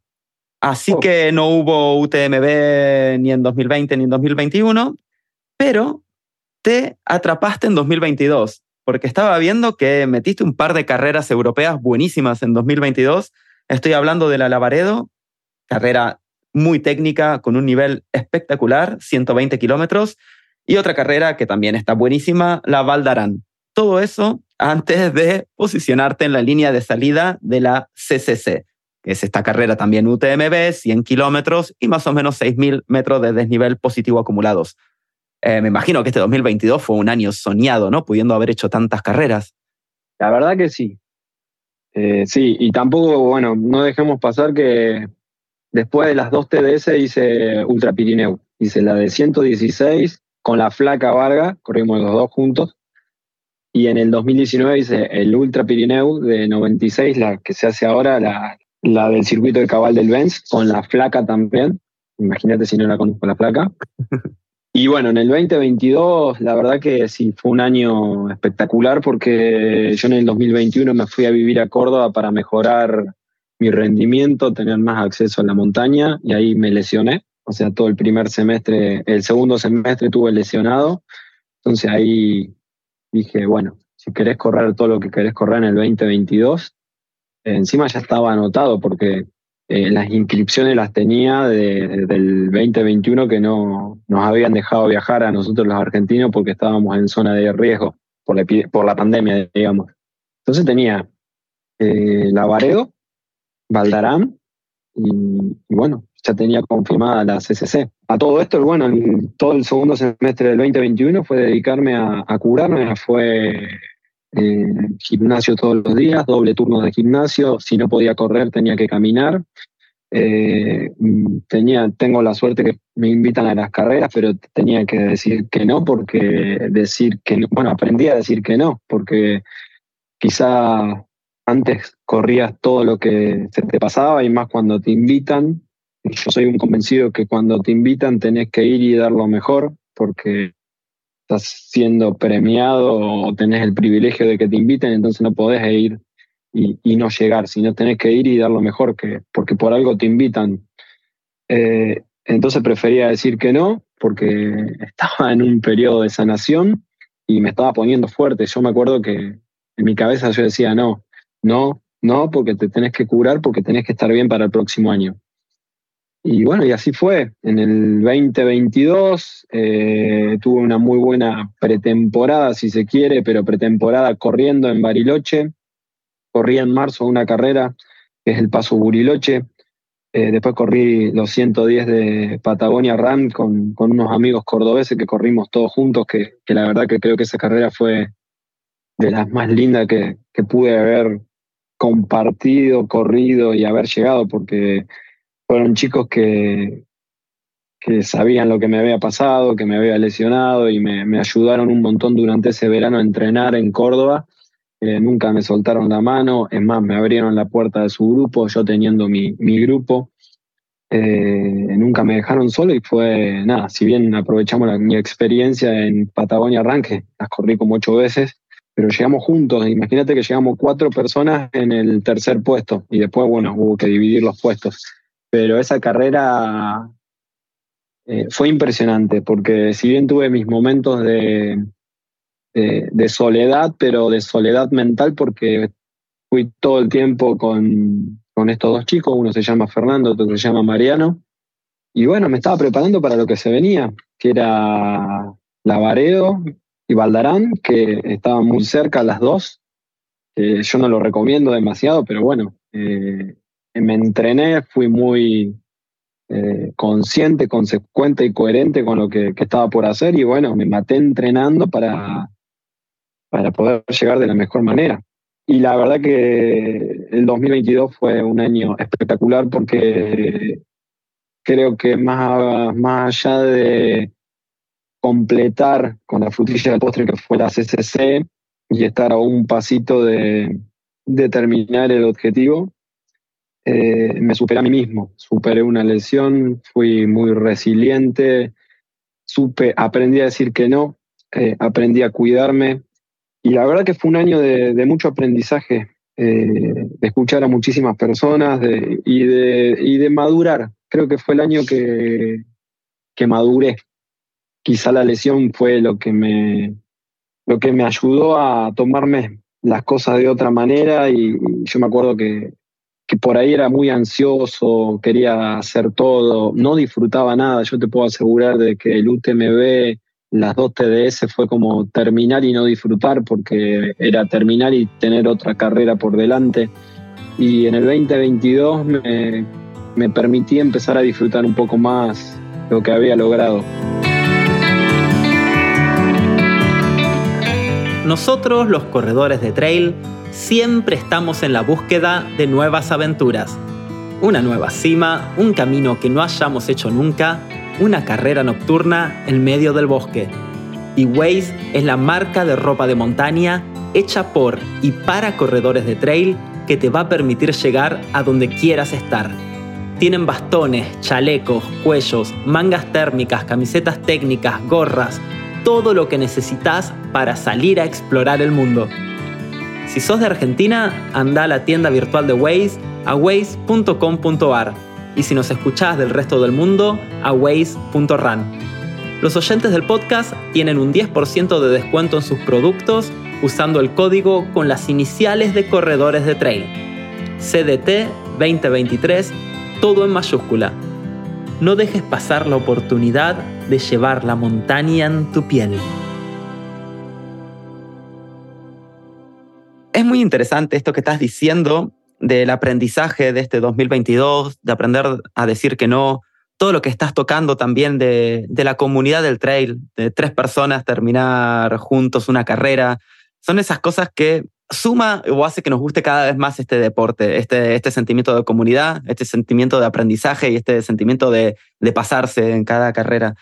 Así oh. que no hubo UTMB ni en 2020 ni en 2021, pero te atrapaste en 2022 porque estaba viendo que metiste un par de carreras europeas buenísimas en 2022. Estoy hablando de la Lavaredo, carrera muy técnica, con un nivel espectacular, 120 kilómetros, y otra carrera que también está buenísima, la Valdarán. Todo eso antes de posicionarte en la línea de salida de la CCC, que es esta carrera también UTMB, 100 kilómetros y más o menos 6.000 metros de desnivel positivo acumulados. Eh, me imagino que este 2022 fue un año soñado, ¿no? Pudiendo haber hecho tantas carreras. La verdad que sí. Eh, sí, y tampoco, bueno, no dejemos pasar que después de las dos TDS hice Ultra Pirineu. Hice la de 116 con la flaca Varga, corrimos los dos juntos. Y en el 2019 hice el Ultra Pirineu de 96, la que se hace ahora, la, la del circuito de Cabal del Benz, con la flaca también. Imagínate si no la conozco la flaca. Y bueno, en el 2022, la verdad que sí, fue un año espectacular porque yo en el 2021 me fui a vivir a Córdoba para mejorar mi rendimiento, tener más acceso a la montaña y ahí me lesioné. O sea, todo el primer semestre, el segundo semestre tuve lesionado. Entonces ahí dije, bueno, si querés correr todo lo que querés correr en el 2022, encima ya estaba anotado porque eh, las inscripciones las tenía del 2021 que no nos habían dejado viajar a nosotros los argentinos porque estábamos en zona de riesgo por la, por la pandemia, digamos. Entonces tenía eh, Lavaredo, Valdarán y, bueno, ya tenía confirmada la CCC. A todo esto, bueno, todo el segundo semestre del 2021 fue dedicarme a, a curarme, fue eh, gimnasio todos los días, doble turno de gimnasio, si no podía correr tenía que caminar. Eh, tenía, tengo la suerte que me invitan a las carreras, pero tenía que decir que no, porque decir que no, bueno, aprendí a decir que no, porque quizá antes corrías todo lo que se te pasaba y más cuando te invitan. Yo soy un convencido que cuando te invitan tenés que ir y dar lo mejor, porque estás siendo premiado o tenés el privilegio de que te inviten, entonces no podés ir y, no llegar, sino tenés que ir y dar lo mejor, que, porque por algo te invitan. Eh, entonces prefería decir que no, porque estaba en un periodo de sanación y me estaba poniendo fuerte. Yo me acuerdo que en mi cabeza yo decía, no, no, no, porque te tenés que curar, porque tenés que estar bien para el próximo año. Y bueno, y así fue. En el 2022 eh, tuve una muy buena pretemporada, si se quiere, pero pretemporada corriendo en Bariloche. Corrí en marzo una carrera, que es el Paso Buriloche. Eh, después corrí los 110 de Patagonia Run con, con, unos amigos cordobeses que corrimos todos juntos, que, que, la verdad que creo que esa carrera fue de las más lindas que, que pude haber compartido, corrido y haber llegado, porque fueron chicos que, que sabían lo que me había pasado, que me había lesionado y me, ayudaron un montón durante ese verano a entrenar en Córdoba. Eh, nunca me soltaron la mano, es más, me abrieron la puerta de su grupo, yo teniendo mi, grupo. Eh, nunca me dejaron solo y fue nada, si bien aprovechamos mi experiencia en Patagonia Arranque, las corrí como ocho veces, pero llegamos juntos, imagínate que llegamos cuatro personas en el tercer puesto y después, bueno, hubo que dividir los puestos pero esa carrera eh, fue impresionante, porque si bien tuve mis momentos de, soledad, pero de soledad mental, porque fui todo el tiempo con, con estos dos chicos, uno se llama Fernando, otro se llama Mariano, y bueno, me estaba preparando para lo que se venía, que era Lavaredo y Valdarán, que estaban muy cerca las dos. yo no lo recomiendo demasiado, pero bueno, eh, me entrené, fui muy eh, consciente, consecuente y coherente con lo que, estaba por hacer y bueno, me maté entrenando para, para poder llegar de la mejor manera. Y la verdad que el 2022 fue un año espectacular porque creo que más, más allá de completar con la frutilla del postre que fue la CCC y estar a un pasito de, de terminar el objetivo, eh, me superé a mí mismo, superé una lesión, fui muy resiliente, supe, aprendí a decir que no, eh, aprendí a cuidarme y la verdad que fue un año de, mucho aprendizaje, eh, de escuchar a muchísimas personas y, de, y de madurar. Creo que fue el año que, que maduré. Quizá la lesión fue lo que me, lo que me ayudó a tomarme las cosas de otra manera y yo me acuerdo que que por ahí era muy ansioso, quería hacer todo, no disfrutaba nada. Yo te puedo asegurar de que el UTMB, las dos TDS fue como terminar y no disfrutar porque era terminar y tener otra carrera por delante. Y en el 2022 me, me permití empezar a disfrutar un poco más lo que había logrado. Nosotros, los corredores de trail, siempre estamos en la búsqueda de nuevas aventuras. Una nueva cima, un camino que no hayamos hecho nunca, una carrera nocturna en medio del bosque. Y Waze es la marca de ropa de montaña hecha por y para corredores de trail que te va a permitir llegar a donde quieras estar. Tienen bastones, chalecos, cuellos, mangas térmicas, camisetas técnicas, gorras, todo lo que necesitas para salir a explorar el mundo. Si sos de Argentina, anda a la tienda virtual de Waze a waze.com.ar y si nos escuchás del resto del mundo, a waze.ran. Los oyentes del podcast tienen un 10% de descuento en sus productos usando el código con las iniciales de corredores de trail. CDT 2023 todo en mayúscula. No dejes pasar la oportunidad de llevar la montaña en tu piel. Muy interesante esto que estás diciendo del aprendizaje de este 2022, de aprender a decir que no, todo lo que estás tocando también de, de la comunidad del trail, de tres personas terminar juntos una carrera, son esas cosas que suma o hace que nos guste cada vez más este deporte, este, este sentimiento de comunidad, este sentimiento de aprendizaje y este sentimiento de, de pasarse en cada carrera.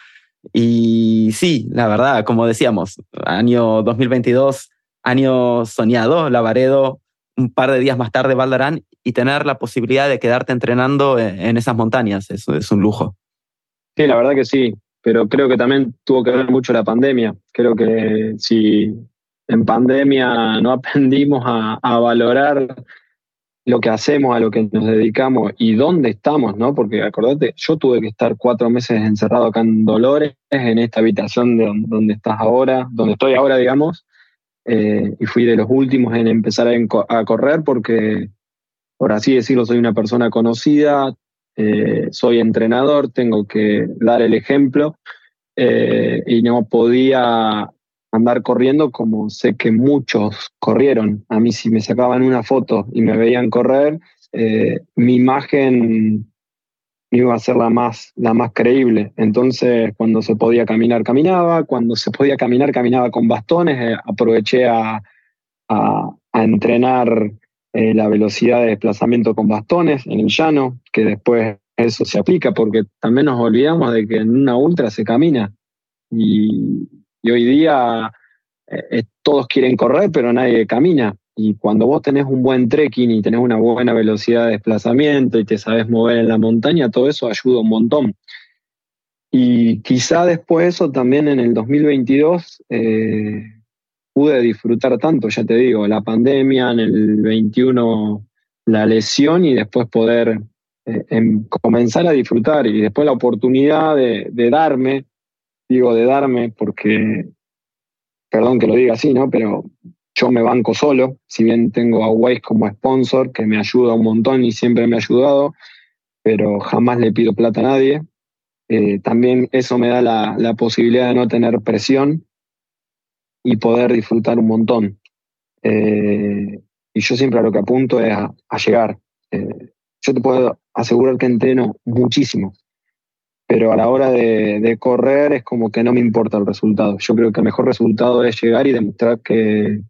Y sí, la verdad, como decíamos, año 2022, año soñado, Lavaredo, un par de días más tarde Valdarán y tener la posibilidad de quedarte entrenando en esas montañas, eso es un lujo. Sí, la verdad que sí, pero creo que también tuvo que ver mucho la pandemia. Creo que si en pandemia no aprendimos a, valorar lo que hacemos, a lo que nos dedicamos y dónde estamos, ¿no? Porque acordate, yo tuve que estar cuatro meses encerrado acá en Dolores, en esta habitación de donde, estás ahora, donde estoy ahora, digamos, eh, y fui de los últimos en empezar a, correr porque, por así decirlo, soy una persona conocida, eh, soy entrenador, tengo que dar el ejemplo eh, y no podía andar corriendo como sé que muchos corrieron. A mí si me sacaban una foto y me veían correr, mi imagen iba a ser la más, la más creíble. Entonces, cuando se podía caminar, caminaba. Cuando se podía caminar, caminaba con bastones. Eh, aproveché a, a, entrenar eh, la velocidad de desplazamiento con bastones en el llano, que después eso se aplica, porque también nos olvidamos de que en una ultra se camina. Y, y hoy día eh, todos quieren correr, pero nadie camina. Y cuando vos tenés un buen trekking y tenés una buena velocidad de desplazamiento y te sabes mover en la montaña, todo eso ayuda un montón. Y quizá después eso también en el 2022 eh, pude disfrutar tanto, ya te digo, la pandemia, en el 21 la lesión y después poder em, comenzar a disfrutar y después la oportunidad de, de darme digo de darme porque, perdón que lo diga así, ¿no? Pero yo me banco solo, si bien tengo a Waze como sponsor, que me ayuda un montón y siempre me ha ayudado, pero jamás le pido plata a nadie. Eh, también eso me da la, posibilidad de no tener presión y poder disfrutar un montón. Eh, y yo siempre a lo que apunto es a, llegar. Eh, yo te puedo asegurar que entreno muchísimo, pero a la hora de, correr es como que no me importa el resultado. Yo creo que el mejor resultado es llegar y demostrar que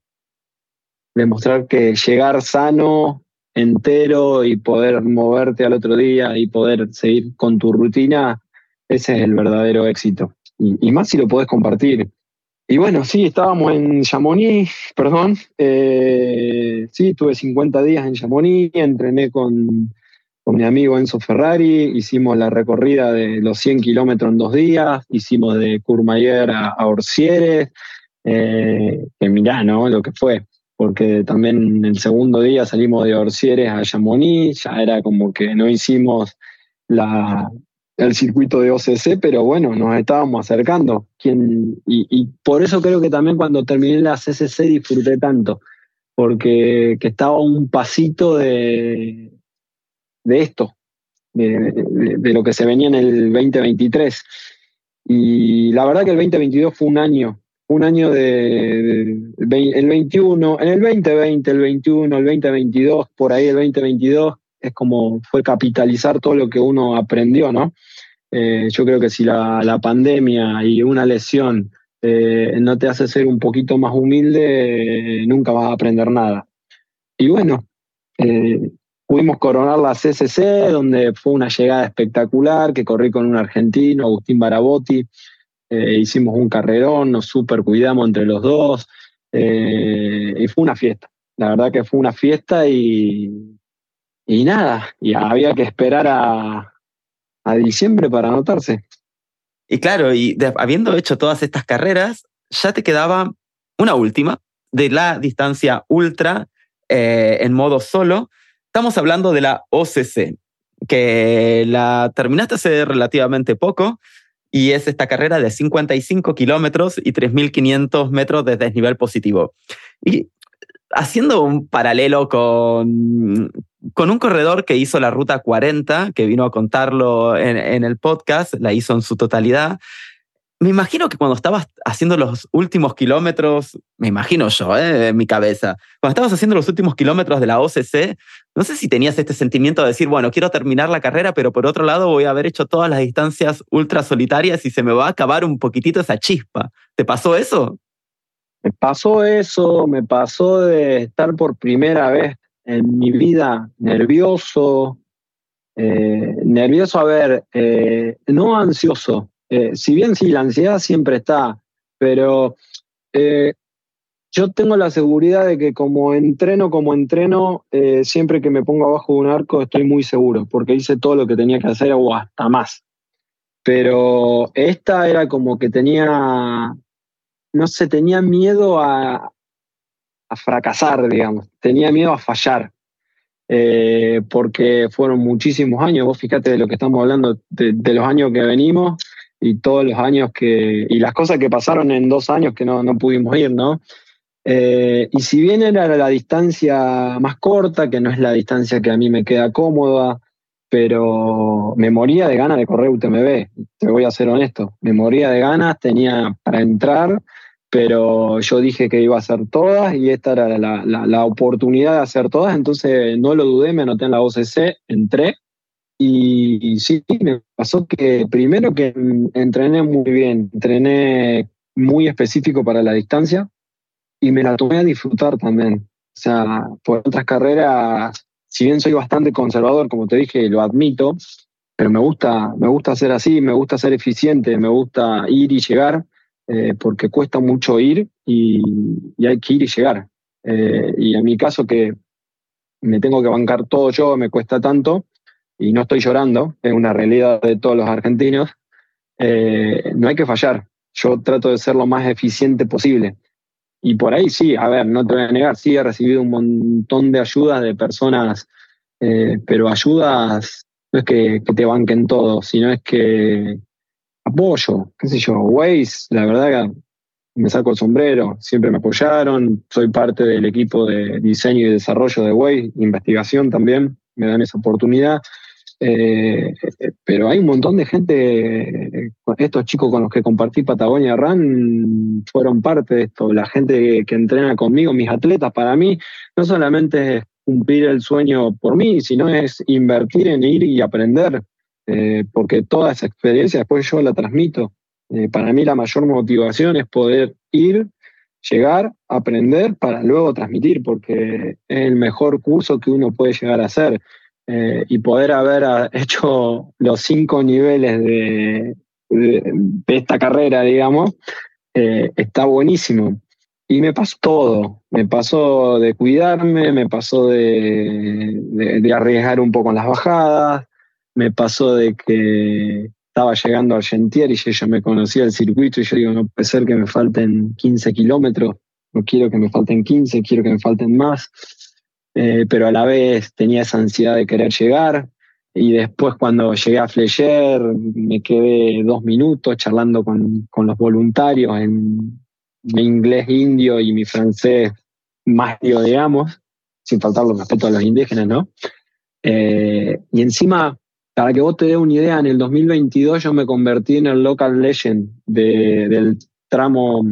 demostrar que llegar sano, entero y poder moverte al otro día y poder seguir con tu rutina, ese es el verdadero éxito. Y, más si lo podés compartir. Y bueno, sí, estábamos en Chamonix, perdón. Eh, sí, tuve 50 días en Chamonix, entrené con con mi amigo Enzo Ferrari, hicimos la recorrida de los 100 kilómetros en dos días, hicimos de Courmayeur a, a eh, que mirá, ¿no? Lo que fue, porque también el segundo día salimos de Orsieres a Chamonix, ya era como que no hicimos la, el circuito de OCC, pero bueno, nos estábamos acercando. y, y, por eso creo que también cuando terminé la CCC disfruté tanto, porque que estaba un pasito de, de esto, de, lo que se venía en el 2023. Y la verdad que el 2022 fue un año, un año de, el 21, en el 2020, el 21, el 2022, por ahí el 2022 es como fue capitalizar todo lo que uno aprendió, ¿no? Eh, yo creo que si la, pandemia y una lesión eh, no te hace ser un poquito más humilde, nunca vas a aprender nada. Y bueno, eh, Pudimos coronar la CCC, donde fue una llegada espectacular, que corrí con un argentino, Agustín Barabotti. Eh, hicimos un carrerón, nos super cuidamos entre los dos. Eh, y fue una fiesta. La verdad que fue una fiesta y, y nada, y había que esperar a, a diciembre para anotarse. Y claro, y habiendo hecho todas estas carreras, ya te quedaba una última de la distancia ultra eh, en modo solo. Estamos hablando de la OCC, que la terminaste hace relativamente poco y es esta carrera de 55 kilómetros y 3.500 metros de desnivel positivo. Y haciendo un paralelo con, con un corredor que hizo la ruta 40, que vino a contarlo en, en el podcast, la hizo en su totalidad, me imagino que cuando estabas haciendo los últimos kilómetros, me imagino yo, ¿eh? en mi cabeza, cuando estabas haciendo los últimos kilómetros de la OCC, no sé si tenías este sentimiento de decir, bueno, quiero terminar la carrera, pero por otro lado voy a haber hecho todas las distancias ultra solitarias y se me va a acabar un poquitito esa chispa. ¿Te pasó eso? Me pasó eso, me pasó de estar por primera vez en mi vida nervioso, eh, nervioso, a ver, eh, no ansioso, eh, si bien sí, la ansiedad siempre está, pero eh, yo tengo la seguridad de que como entreno, como entreno, eh, siempre que me pongo abajo de un arco estoy muy seguro, porque hice todo lo que tenía que hacer o hasta más. Pero esta era como que tenía, no sé, tenía miedo a, fracasar, digamos, tenía miedo a fallar. porque fueron muchísimos años, vos fíjate de lo que estamos hablando, de los años que venimos, y todos los años que, y las cosas que pasaron en dos años que no, no pudimos ir, ¿no? Eh, y si bien era la distancia más corta, que no es la distancia que a mí me queda cómoda, pero me moría de ganas de correr UTMB, te voy a ser honesto, me moría de ganas, tenía para entrar, pero yo dije que iba a hacer todas y esta era la, la, la oportunidad de hacer todas, entonces no lo dudé, me anoté en la OCC, entré y, sí, me pasó que primero que entrené muy bien, entrené muy específico para la distancia y me la tomé a disfrutar también. O sea, por otras carreras, si bien soy bastante conservador, como te dije, lo admito, pero me gusta, me gusta ser así, me gusta ser eficiente, me gusta ir y llegar, eh, porque cuesta mucho ir y, hay que ir y llegar. Eh, y en mi caso que me tengo que bancar todo yo, me cuesta tanto, y no estoy llorando, es una realidad de todos los argentinos, eh, no hay que fallar. Yo trato de ser lo más eficiente posible. Y por ahí sí, a ver, no te voy a negar, sí he recibido un montón de ayudas de personas, eh, pero ayudas no es que, te banquen todo, sino es que apoyo, qué sé yo, Waze, la verdad que me saco el sombrero, siempre me apoyaron, soy parte del equipo de diseño y desarrollo de Waze, investigación también, me dan esa oportunidad. Eh, pero hay un montón de gente, estos chicos con los que compartí Patagonia Run fueron parte de esto, la gente que, entrena conmigo, mis atletas, para mí no solamente es cumplir el sueño por mí, sino es invertir en ir y aprender, eh, porque toda esa experiencia después yo la transmito. Eh, para mí la mayor motivación es poder ir, llegar, aprender para luego transmitir, porque es el mejor curso que uno puede llegar a hacer. Eh, y poder haber ah, hecho los cinco niveles de, esta carrera, digamos, eh, está buenísimo. Y me pasó todo, me pasó de cuidarme, me pasó de, arriesgar un poco en las bajadas, me pasó de que estaba llegando a Argentier y yo ya me conocía el circuito y yo digo, no puede ser que me falten 15 kilómetros, no quiero que me falten 15, quiero que me falten más. Eh, pero a la vez tenía esa ansiedad de querer llegar. Y después cuando llegué a Flecher me quedé dos minutos charlando con, con los voluntarios en mi inglés indio y mi francés más digamos, sin faltar los respeto a los indígenas, ¿no? Eh, y encima, para que vos te dé una idea, en el 2022 yo me convertí en el local legend del tramo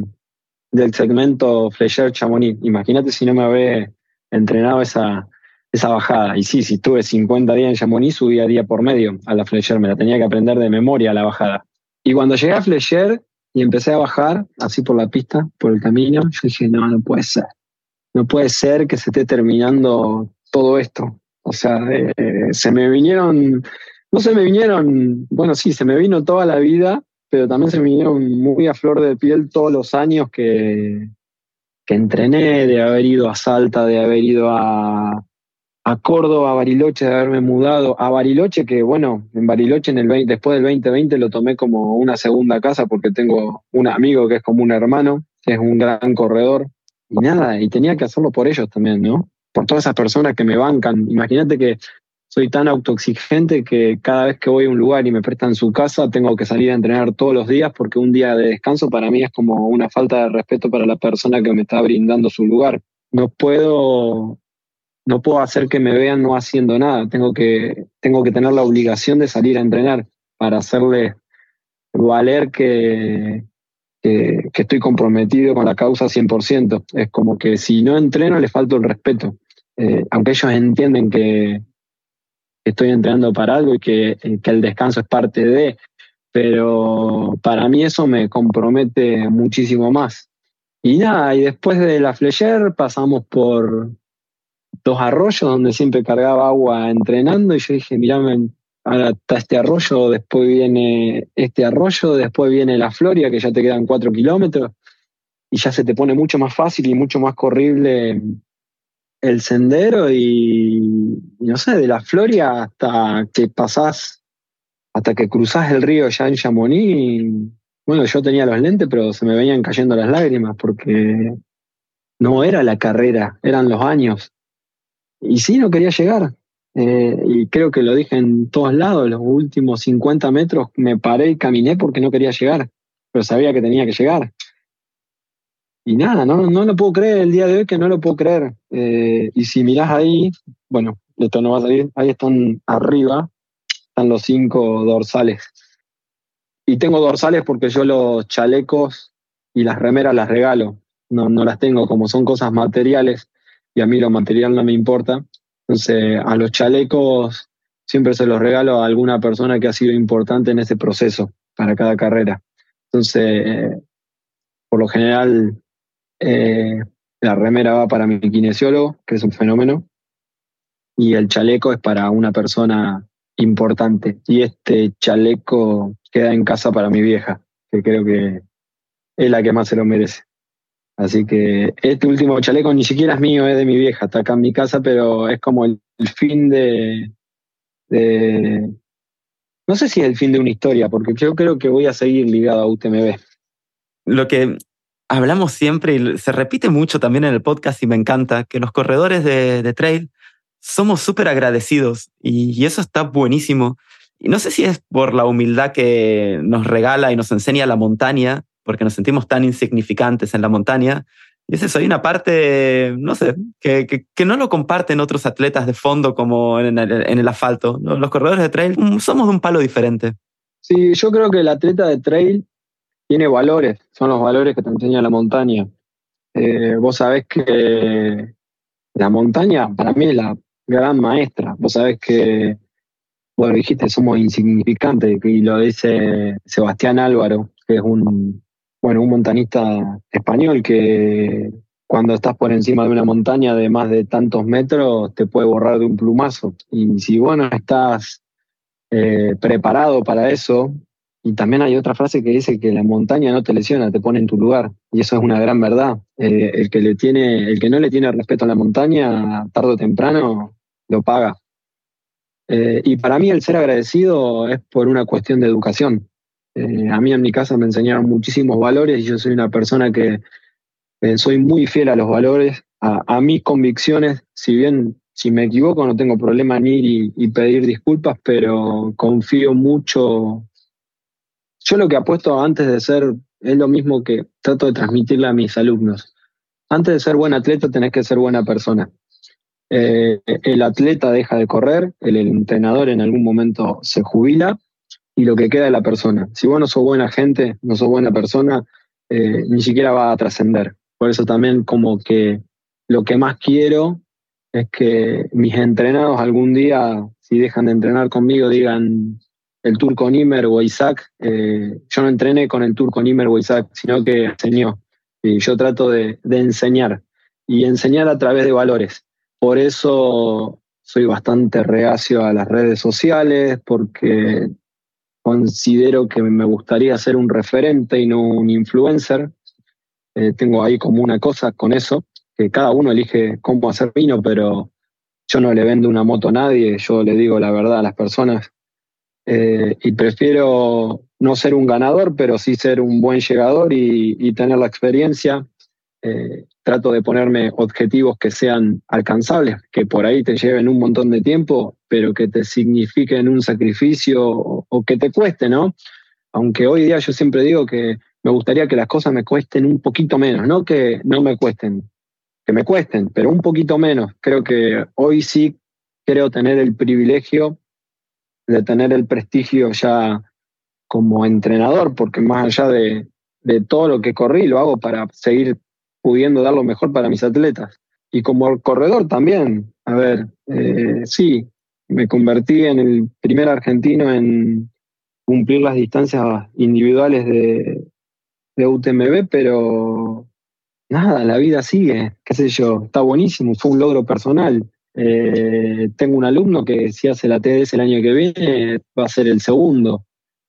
del segmento Flecher Chamonix. Imagínate si no me había entrenado esa, esa bajada. Y sí, si estuve 50 días en Chamonix, subía día por medio a la Flecher, me la tenía que aprender de memoria la bajada. Y cuando llegué a Flecher y empecé a bajar, así por la pista, por el camino, yo dije, no, no puede ser. No puede ser que se esté terminando todo esto. O sea, eh, se me vinieron, no se me vinieron, bueno, sí, se me vino toda la vida, pero también se me vinieron muy a flor de piel todos los años que, que entrené, de haber ido a Salta, de haber ido a, a Córdoba, a Bariloche, de haberme mudado a Bariloche, que bueno, en Bariloche en el después del 2020 lo tomé como una segunda casa porque tengo un amigo que es como un hermano, que es un gran corredor. Y nada, y tenía que hacerlo por ellos también, ¿no? Por todas esas personas que me bancan. Imagínate que soy tan autoexigente que cada vez que voy a un lugar y me prestan su casa, tengo que salir a entrenar todos los días porque un día de descanso para mí es como una falta de respeto para la persona que me está brindando su lugar. No puedo no puedo hacer que me vean no haciendo nada. Tengo que, tengo que tener la obligación de salir a entrenar para hacerle valer que, que, estoy comprometido con la causa 100%. Es como que si no entreno les falto el respeto. Eh, aunque ellos entienden que estoy entrenando para algo y que, que el descanso es parte de, pero para mí eso me compromete muchísimo más. Y nada, y después de la Flecher pasamos por, dos arroyos donde siempre cargaba agua entrenando y yo dije, mirá, ahora está este arroyo, después viene este arroyo, después viene la Floria, que ya te quedan cuatro kilómetros y ya se te pone mucho más fácil y mucho más corrible el sendero y, no sé, de la Floria hasta que pasás, hasta que cruzás el río en Chamonix, bueno, yo tenía los lentes, pero se me venían cayendo las lágrimas porque no era la carrera, eran los años. Y sí, no quería llegar. Eh, y creo que lo dije en todos lados, los últimos 50 metros me paré y caminé porque no quería llegar, pero sabía que tenía que llegar. Y nada, no, no lo puedo creer el día de hoy que no lo puedo creer. Eh, y si mirás ahí, bueno, esto no va a salir, ahí están arriba, están los cinco dorsales. Y tengo dorsales porque yo los chalecos y las remeras las regalo, no, no las tengo como son cosas materiales y a mí lo material no me importa. Entonces, a los chalecos siempre se los regalo a alguna persona que ha sido importante en ese proceso para cada carrera. Entonces, por lo general, eh, la remera va para mi kinesiólogo, que es un fenómeno, y el chaleco es para una persona importante. Y este chaleco queda en casa para mi vieja, que creo que es la que más se lo merece. Así que este último chaleco ni siquiera es mío, es de mi vieja, está acá en mi casa, pero es como el, fin de, No sé si es el fin de una historia, porque yo creo que voy a seguir ligado a UTMB. Lo que hablamos siempre y se repite mucho también en el podcast y me encanta, que los corredores de, trail somos súper agradecidos y, y eso está buenísimo. Y no sé si es por la humildad que nos regala y nos enseña la montaña, porque nos sentimos tan insignificantes en la montaña. Y es eso, hay una parte, no sé, que, que, no lo comparten otros atletas de fondo como en el, en el asfalto. Los corredores de trail mm, somos de un palo diferente. Sí, yo creo que el atleta de trail tiene valores, son los valores que te enseña la montaña. Eh, vos sabés que la montaña para mí es la gran maestra. Vos sabés que, bueno, dijiste, somos insignificantes, y lo dice Sebastián Álvaro, que es un bueno, un montanista español que cuando estás por encima de una montaña de más de tantos metros te puede borrar de un plumazo. Y si bueno estás eh, preparado para eso, y también hay otra frase que dice que la montaña no te lesiona, te pone en tu lugar. Y eso es una gran verdad. El, que le tiene, el que no le tiene respeto a la montaña, tarde o temprano, lo paga. Eh, y para mí el ser agradecido es por una cuestión de educación. Eh, a mí en mi casa me enseñaron muchísimos valores y yo soy una persona que eh, soy muy fiel a los valores, a, mis convicciones, si bien si me equivoco no tengo problema en ir y, pedir disculpas, pero confío mucho. Yo lo que apuesto antes de ser es lo mismo que trato de transmitirle a mis alumnos. Antes de ser buen atleta tenés que ser buena persona. Eh, el atleta deja de correr, el entrenador en algún momento se jubila y lo que queda de la persona. Si vos no sos buena gente, no sos buena persona, eh, ni siquiera va a trascender. Por eso también como que lo que más quiero es que mis entrenados algún día, si dejan de entrenar conmigo, digan el turco Nimer o Isaac. Eh, yo no entrené con el turco Nimer o Isaac, sino que enseñó. Y yo trato de, enseñar y enseñar a través de valores. Por eso soy bastante reacio a las redes sociales, porque considero que me gustaría ser un referente y no un influencer. Eh, tengo ahí como una cosa con eso, que cada uno elige cómo hacer vino, pero yo no le vendo una moto a nadie, yo le digo la verdad a las personas. Eh, y prefiero no ser un ganador, pero sí ser un buen llegador y, tener la experiencia. Eh, trato de ponerme objetivos que sean alcanzables, que por ahí te lleven un montón de tiempo, pero que te signifiquen un sacrificio o, que te cueste, ¿no? Aunque hoy día yo siempre digo que me gustaría que las cosas me cuesten un poquito menos, no que no me cuesten, que me cuesten, pero un poquito menos. Creo que hoy sí creo tener el privilegio de tener el prestigio ya como entrenador, porque más allá de, todo lo que corrí, lo hago para seguir pudiendo dar lo mejor para mis atletas. Y como corredor también, a ver, eh, sí, me convertí en el primer argentino en cumplir las distancias individuales de, de UTMB, pero nada, la vida sigue, qué sé yo, está buenísimo, fue un logro personal. Eh, tengo un alumno que si hace la TDS el año que viene va a ser el segundo.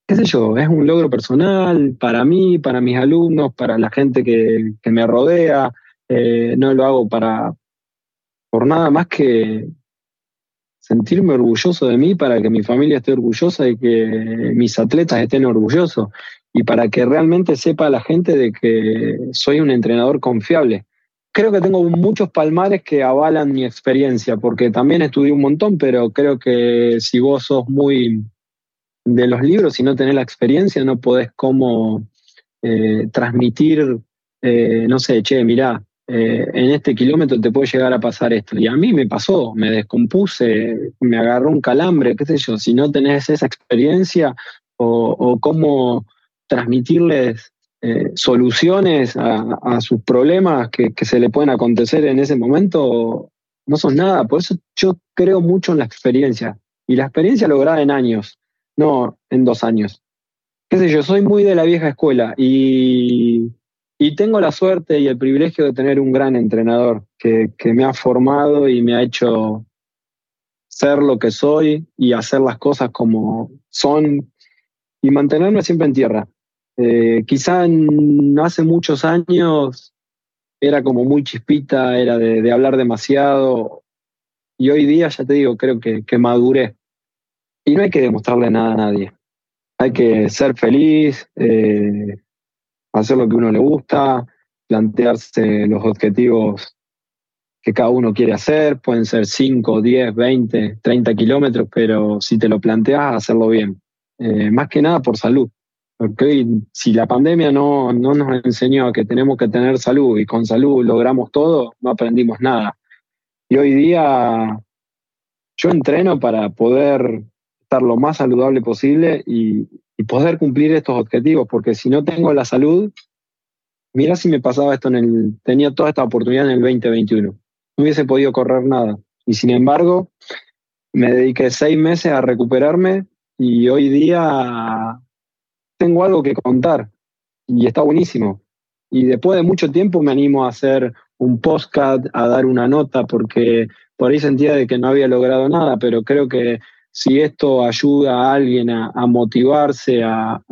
Qué sé yo, es un logro personal para mí, para mis alumnos, para la gente que, me rodea. Eh, no lo hago para por nada más que sentirme orgulloso de mí, para que mi familia esté orgullosa y que mis atletas estén orgullosos y para que realmente sepa la gente de que soy un entrenador confiable. Creo que tengo muchos palmares que avalan mi experiencia, porque también estudié un montón, pero creo que si vos sos muy de los libros y no tenés la experiencia, no podés como eh, transmitir, eh, no sé, che, mirá, eh, en este kilómetro te puede llegar a pasar esto. Y a mí me pasó, me descompuse, me agarró un calambre, qué sé yo, si no tenés esa experiencia o, o cómo transmitirles eh, soluciones a, sus problemas que, se le pueden acontecer en ese momento, no son nada. Por eso yo creo mucho en la experiencia. Y la experiencia lograda en años, no en dos años. Qué sé yo, soy muy de la vieja escuela y, tengo la suerte y el privilegio de tener un gran entrenador que, que me ha formado y me ha hecho ser lo que soy y hacer las cosas como son y mantenerme siempre en tierra. Eh, quizá hace muchos años era como muy chispita, era de, hablar demasiado. Y hoy día, ya te digo, creo que, que maduré. Y no hay que demostrarle nada a nadie. Hay que ser feliz, eh, hacer lo que uno le gusta, plantearse los objetivos que cada uno quiere hacer. Pueden ser 5, 10, 20, 30 kilómetros, pero si te lo planteas, hacerlo bien. Eh, más que nada por salud. Porque si la pandemia no, no nos enseñó que tenemos que tener salud y con salud logramos todo, no aprendimos nada. Y hoy día yo entreno para poder estar lo más saludable posible y, poder cumplir estos objetivos, porque si no tengo la salud, mira si me pasaba esto en el, tenía toda esta oportunidad en el 2021, no hubiese podido correr nada. Y sin embargo, me dediqué seis meses a recuperarme y hoy día tengo algo que contar y está buenísimo. Y después de mucho tiempo me animo a hacer un postcard, a dar una nota, porque por ahí sentía de que no había logrado nada, pero creo que si esto ayuda a alguien a, motivarse, a,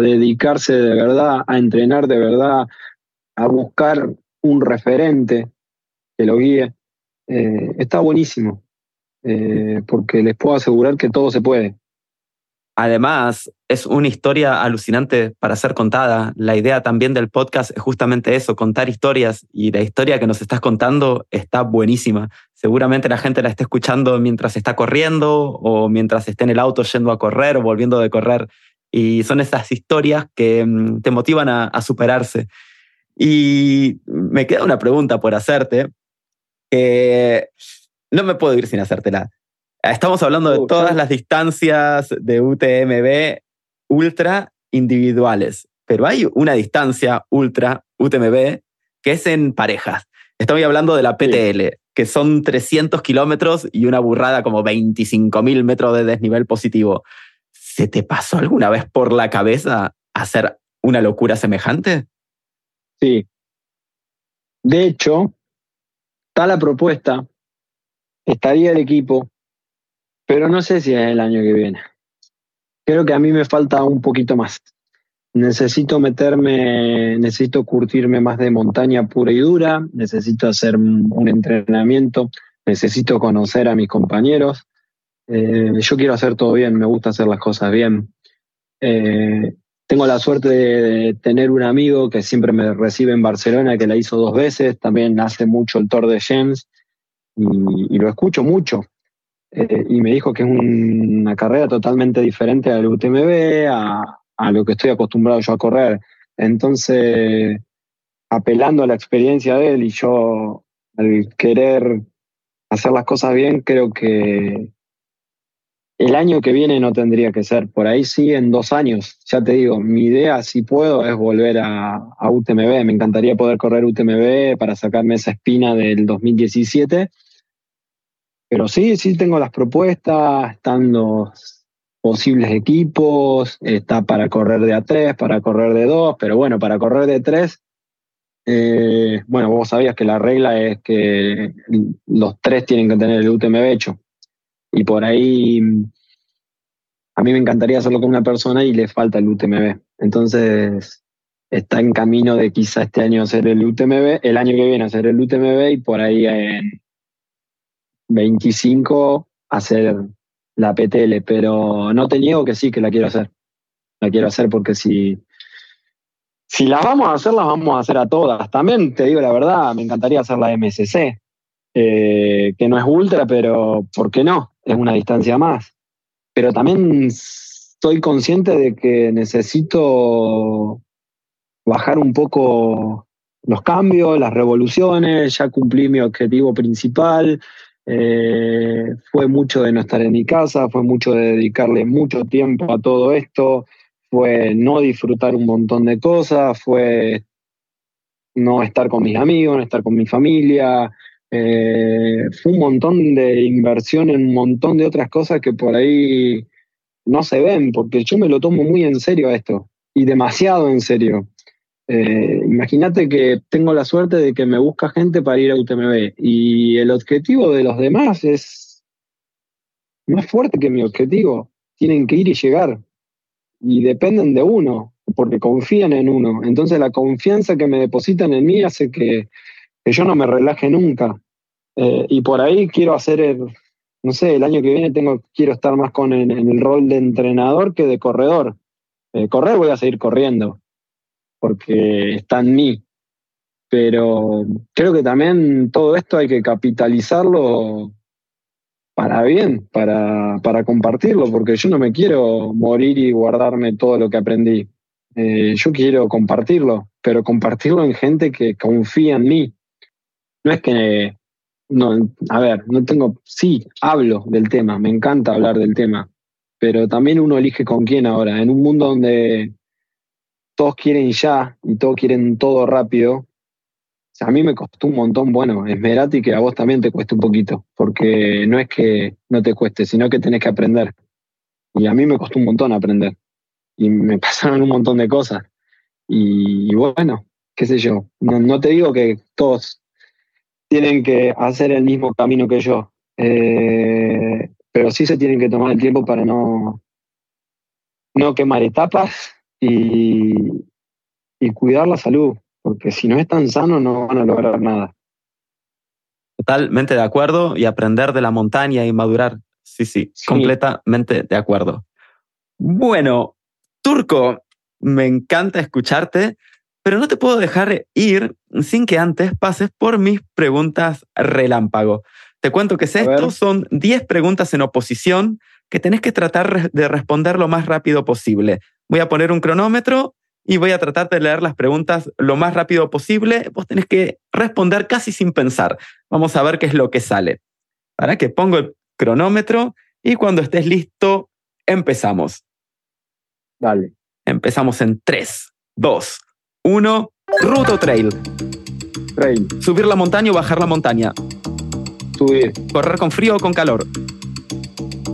dedicarse de verdad, a entrenar de verdad, a buscar un referente que lo guíe, eh, está buenísimo, eh, porque les puedo asegurar que todo se puede. Además, es una historia alucinante para ser contada. La idea también del podcast es justamente eso, contar historias. Y la historia que nos estás contando está buenísima. Seguramente la gente la está escuchando mientras está corriendo o mientras esté en el auto yendo a correr o volviendo de correr. Y son esas historias que mm, te motivan a, superarse. Y me queda una pregunta por hacerte, que no me puedo ir sin hacértela. Estamos hablando de todas las distancias de UTMB ultra individuales, pero hay una distancia ultra UTMB que es en parejas. Estoy hablando de la PTL, que son 300 kilómetros y una burrada como 25.000 metros de desnivel positivo. ¿Se te pasó alguna vez por la cabeza hacer una locura semejante? Sí. De hecho, está la propuesta, estaría el equipo, pero no sé si es el año que viene. Creo que a mí me falta un poquito más. Necesito meterme, necesito curtirme más de montaña pura y dura, necesito hacer un entrenamiento necesito conocer a mis compañeros. Eh, yo quiero hacer todo bien, me gusta hacer las cosas bien. Eh, tengo la suerte de tener un amigo que siempre me recibe en Barcelona, que la hizo dos veces, también hace mucho el Tour de James y, lo escucho mucho. Eh, y me dijo que es una carrera totalmente diferente al UTMB, a, a lo que estoy acostumbrado yo a correr. Entonces, apelando a la experiencia de él y yo al querer hacer las cosas bien, creo que el año que viene no tendría que ser. Por ahí sí, en dos años. Ya te digo, mi idea, si puedo, es volver a, UTMB. Me encantaría poder correr UTMB para sacarme esa espina del 2017. Pero sí, sí tengo las propuestas, están los posibles equipos, está para correr de A3, para correr de 2, pero bueno, para correr de 3 eh, bueno, vos sabías que la regla es que los tres tienen que tener el UTMB hecho. Y por ahí a mí me encantaría hacerlo con una persona y le falta el UTMB. Entonces está en camino de quizá este año hacer el UTMB, el año que viene hacer el UTMB y por ahí en 25 hacer la PTL. Pero no te niego que sí, que la quiero hacer. La quiero hacer porque si si las vamos a hacer, las vamos a hacer a todas. También te digo la verdad, me encantaría hacer la MSC, eh, que no es ultra, pero ¿por qué no? Es una distancia más. Pero también estoy consciente de que necesito bajar un poco los cambios, las revoluciones, ya cumplí mi objetivo principal, eh, fue mucho de no estar en mi casa, fue mucho de dedicarle mucho tiempo a todo esto, fue no disfrutar un montón de cosas, fue no estar con mis amigos, no estar con mi familia, eh, fue un montón de inversión en un montón de otras cosas que por ahí no se ven, porque yo me lo tomo muy en serio esto, y demasiado en serio. Eh, imagínate que tengo la suerte de que me busca gente para ir a UTMB y el objetivo de los demás es más fuerte que mi objetivo. Tienen que ir y llegar y dependen de uno, porque confían en uno. Entonces la confianza que me depositan en mí hace que, yo no me relaje nunca. Eh, y por ahí quiero hacer, el, no sé, el año que viene tengo, quiero estar más con en, el rol de entrenador que de corredor. Eh, correr voy a seguir corriendo, porque está en mí. Pero creo que también todo esto hay que capitalizarlo para bien, para, para, compartirlo, porque yo no me quiero morir y guardarme todo lo que aprendí. Eh, yo quiero compartirlo, pero compartirlo en gente que confía en mí. No es que, no, a ver, no tengo, sí, hablo del tema, me encanta hablar del tema, pero también uno elige con quién ahora. En un mundo donde todos quieren ya y todos quieren todo rápido, a mí me costó un montón, bueno, esmerate y que a vos también te cueste un poquito, porque no es que no te cueste, sino que tenés que aprender. Y a mí me costó un montón aprender. Y me pasaron un montón de cosas. Y, bueno, qué sé yo, no, te digo que todos tienen que hacer el mismo camino que yo, eh, pero sí se tienen que tomar el tiempo para no, no quemar etapas y, y cuidar la salud, porque si no están sanos no van a lograr nada. Totalmente de acuerdo y aprender de la montaña y madurar. Sí, sí, completamente de acuerdo. Bueno, Turco, me encanta escucharte, pero no te puedo dejar ir sin que antes pases por mis preguntas relámpago. Te cuento que es esto, son 10 preguntas en oposición que tenés que tratar de responder lo más rápido posible. Voy a poner un cronómetro y voy a tratar de leer las preguntas lo más rápido posible. Vos tenés que responder casi sin pensar. Vamos a ver qué es lo que sale. Para que pongo el cronómetro y cuando estés listo, empezamos. Dale. Empezamos en 3, 2, 1. Ruto trail. Trail. Subir la montaña o bajar la montaña. Subir. Correr con frío o con calor.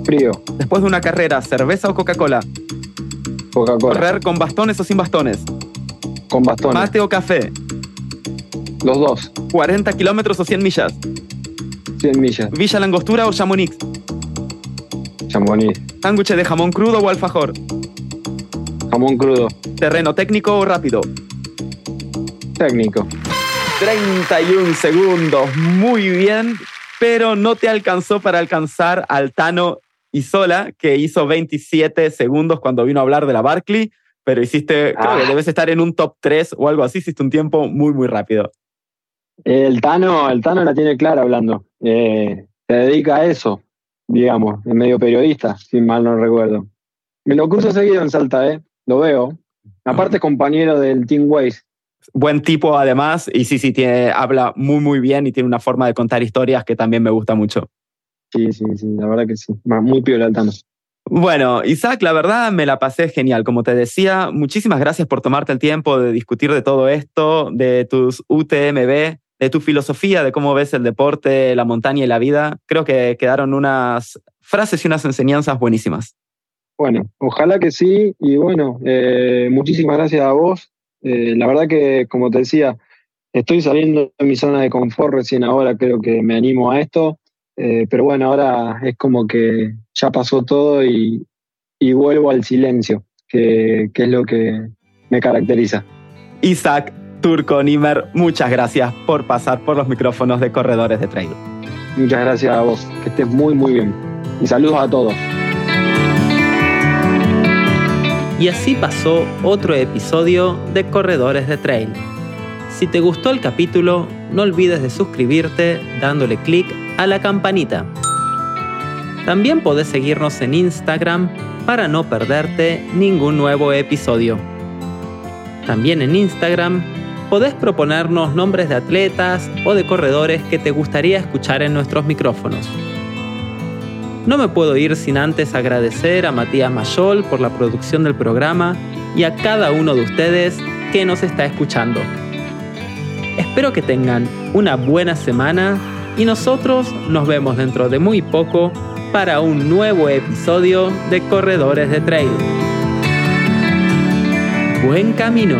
Frío. Después de una carrera, cerveza o Coca-Cola. Coca-Cola. ¿Correr con bastones o sin bastones? Con bastones. ¿Mate o café? Los dos. ¿40 kilómetros o 100 millas? 100 millas. ¿Villa Langostura o Chamonix? Chamonix. ¿Sándwich de jamón crudo o alfajor? Jamón crudo. ¿Terreno técnico o rápido? Técnico. 31 segundos. Muy bien. pero no te alcanzó para alcanzar al Tano Isola, que hizo 27 segundos cuando vino a hablar de la Barclay, pero hiciste, creo que Ah. debes estar en un top 3 o algo así, hiciste un tiempo muy, muy rápido. El Tano, el Tano la tiene clara hablando. Eh, se dedica a eso, digamos, es medio periodista, si mal no recuerdo. Me lo cruzo seguido en Salta, ¿eh? Lo veo. Aparte es compañero del Team Waze. Buen tipo además, y sí, sí, tiene, habla muy, muy bien y tiene una forma de contar historias que también me gusta mucho. Sí, sí, sí, la verdad que sí. Muy piola el Tano. Bueno, Isaac, la verdad me la pasé genial. Como te decía, muchísimas gracias por tomarte el tiempo de discutir de todo esto, de tus UTMB, de tu filosofía, de cómo ves el deporte, la montaña y la vida. Creo que quedaron unas frases y unas enseñanzas buenísimas. Bueno, ojalá que sí. Y bueno, eh, muchísimas gracias a vos. Eh, la verdad que, como te decía, estoy saliendo de mi zona de confort recién ahora, creo que me animo a esto. Eh, pero bueno, ahora es como que ya pasó todo y, y vuelvo al silencio, que, que es lo que me caracteriza. Isaac Turco Nimer, muchas gracias por pasar por los micrófonos de Corredores de Trail. Muchas gracias a vos, que estés muy, muy bien. Y saludos a todos. Y así pasó otro episodio de Corredores de Trail. Si te gustó el capítulo, no olvides de suscribirte dándole clic a la campanita. También podés seguirnos en Instagram para no perderte ningún nuevo episodio. También en Instagram podés proponernos nombres de atletas o de corredores que te gustaría escuchar en nuestros micrófonos. No me puedo ir sin antes agradecer a Matías Mayol por la producción del programa y a cada uno de ustedes que nos está escuchando. Espero que tengan una buena semana y nosotros nos vemos dentro de muy poco para un nuevo episodio de Corredores de Trail. Buen camino.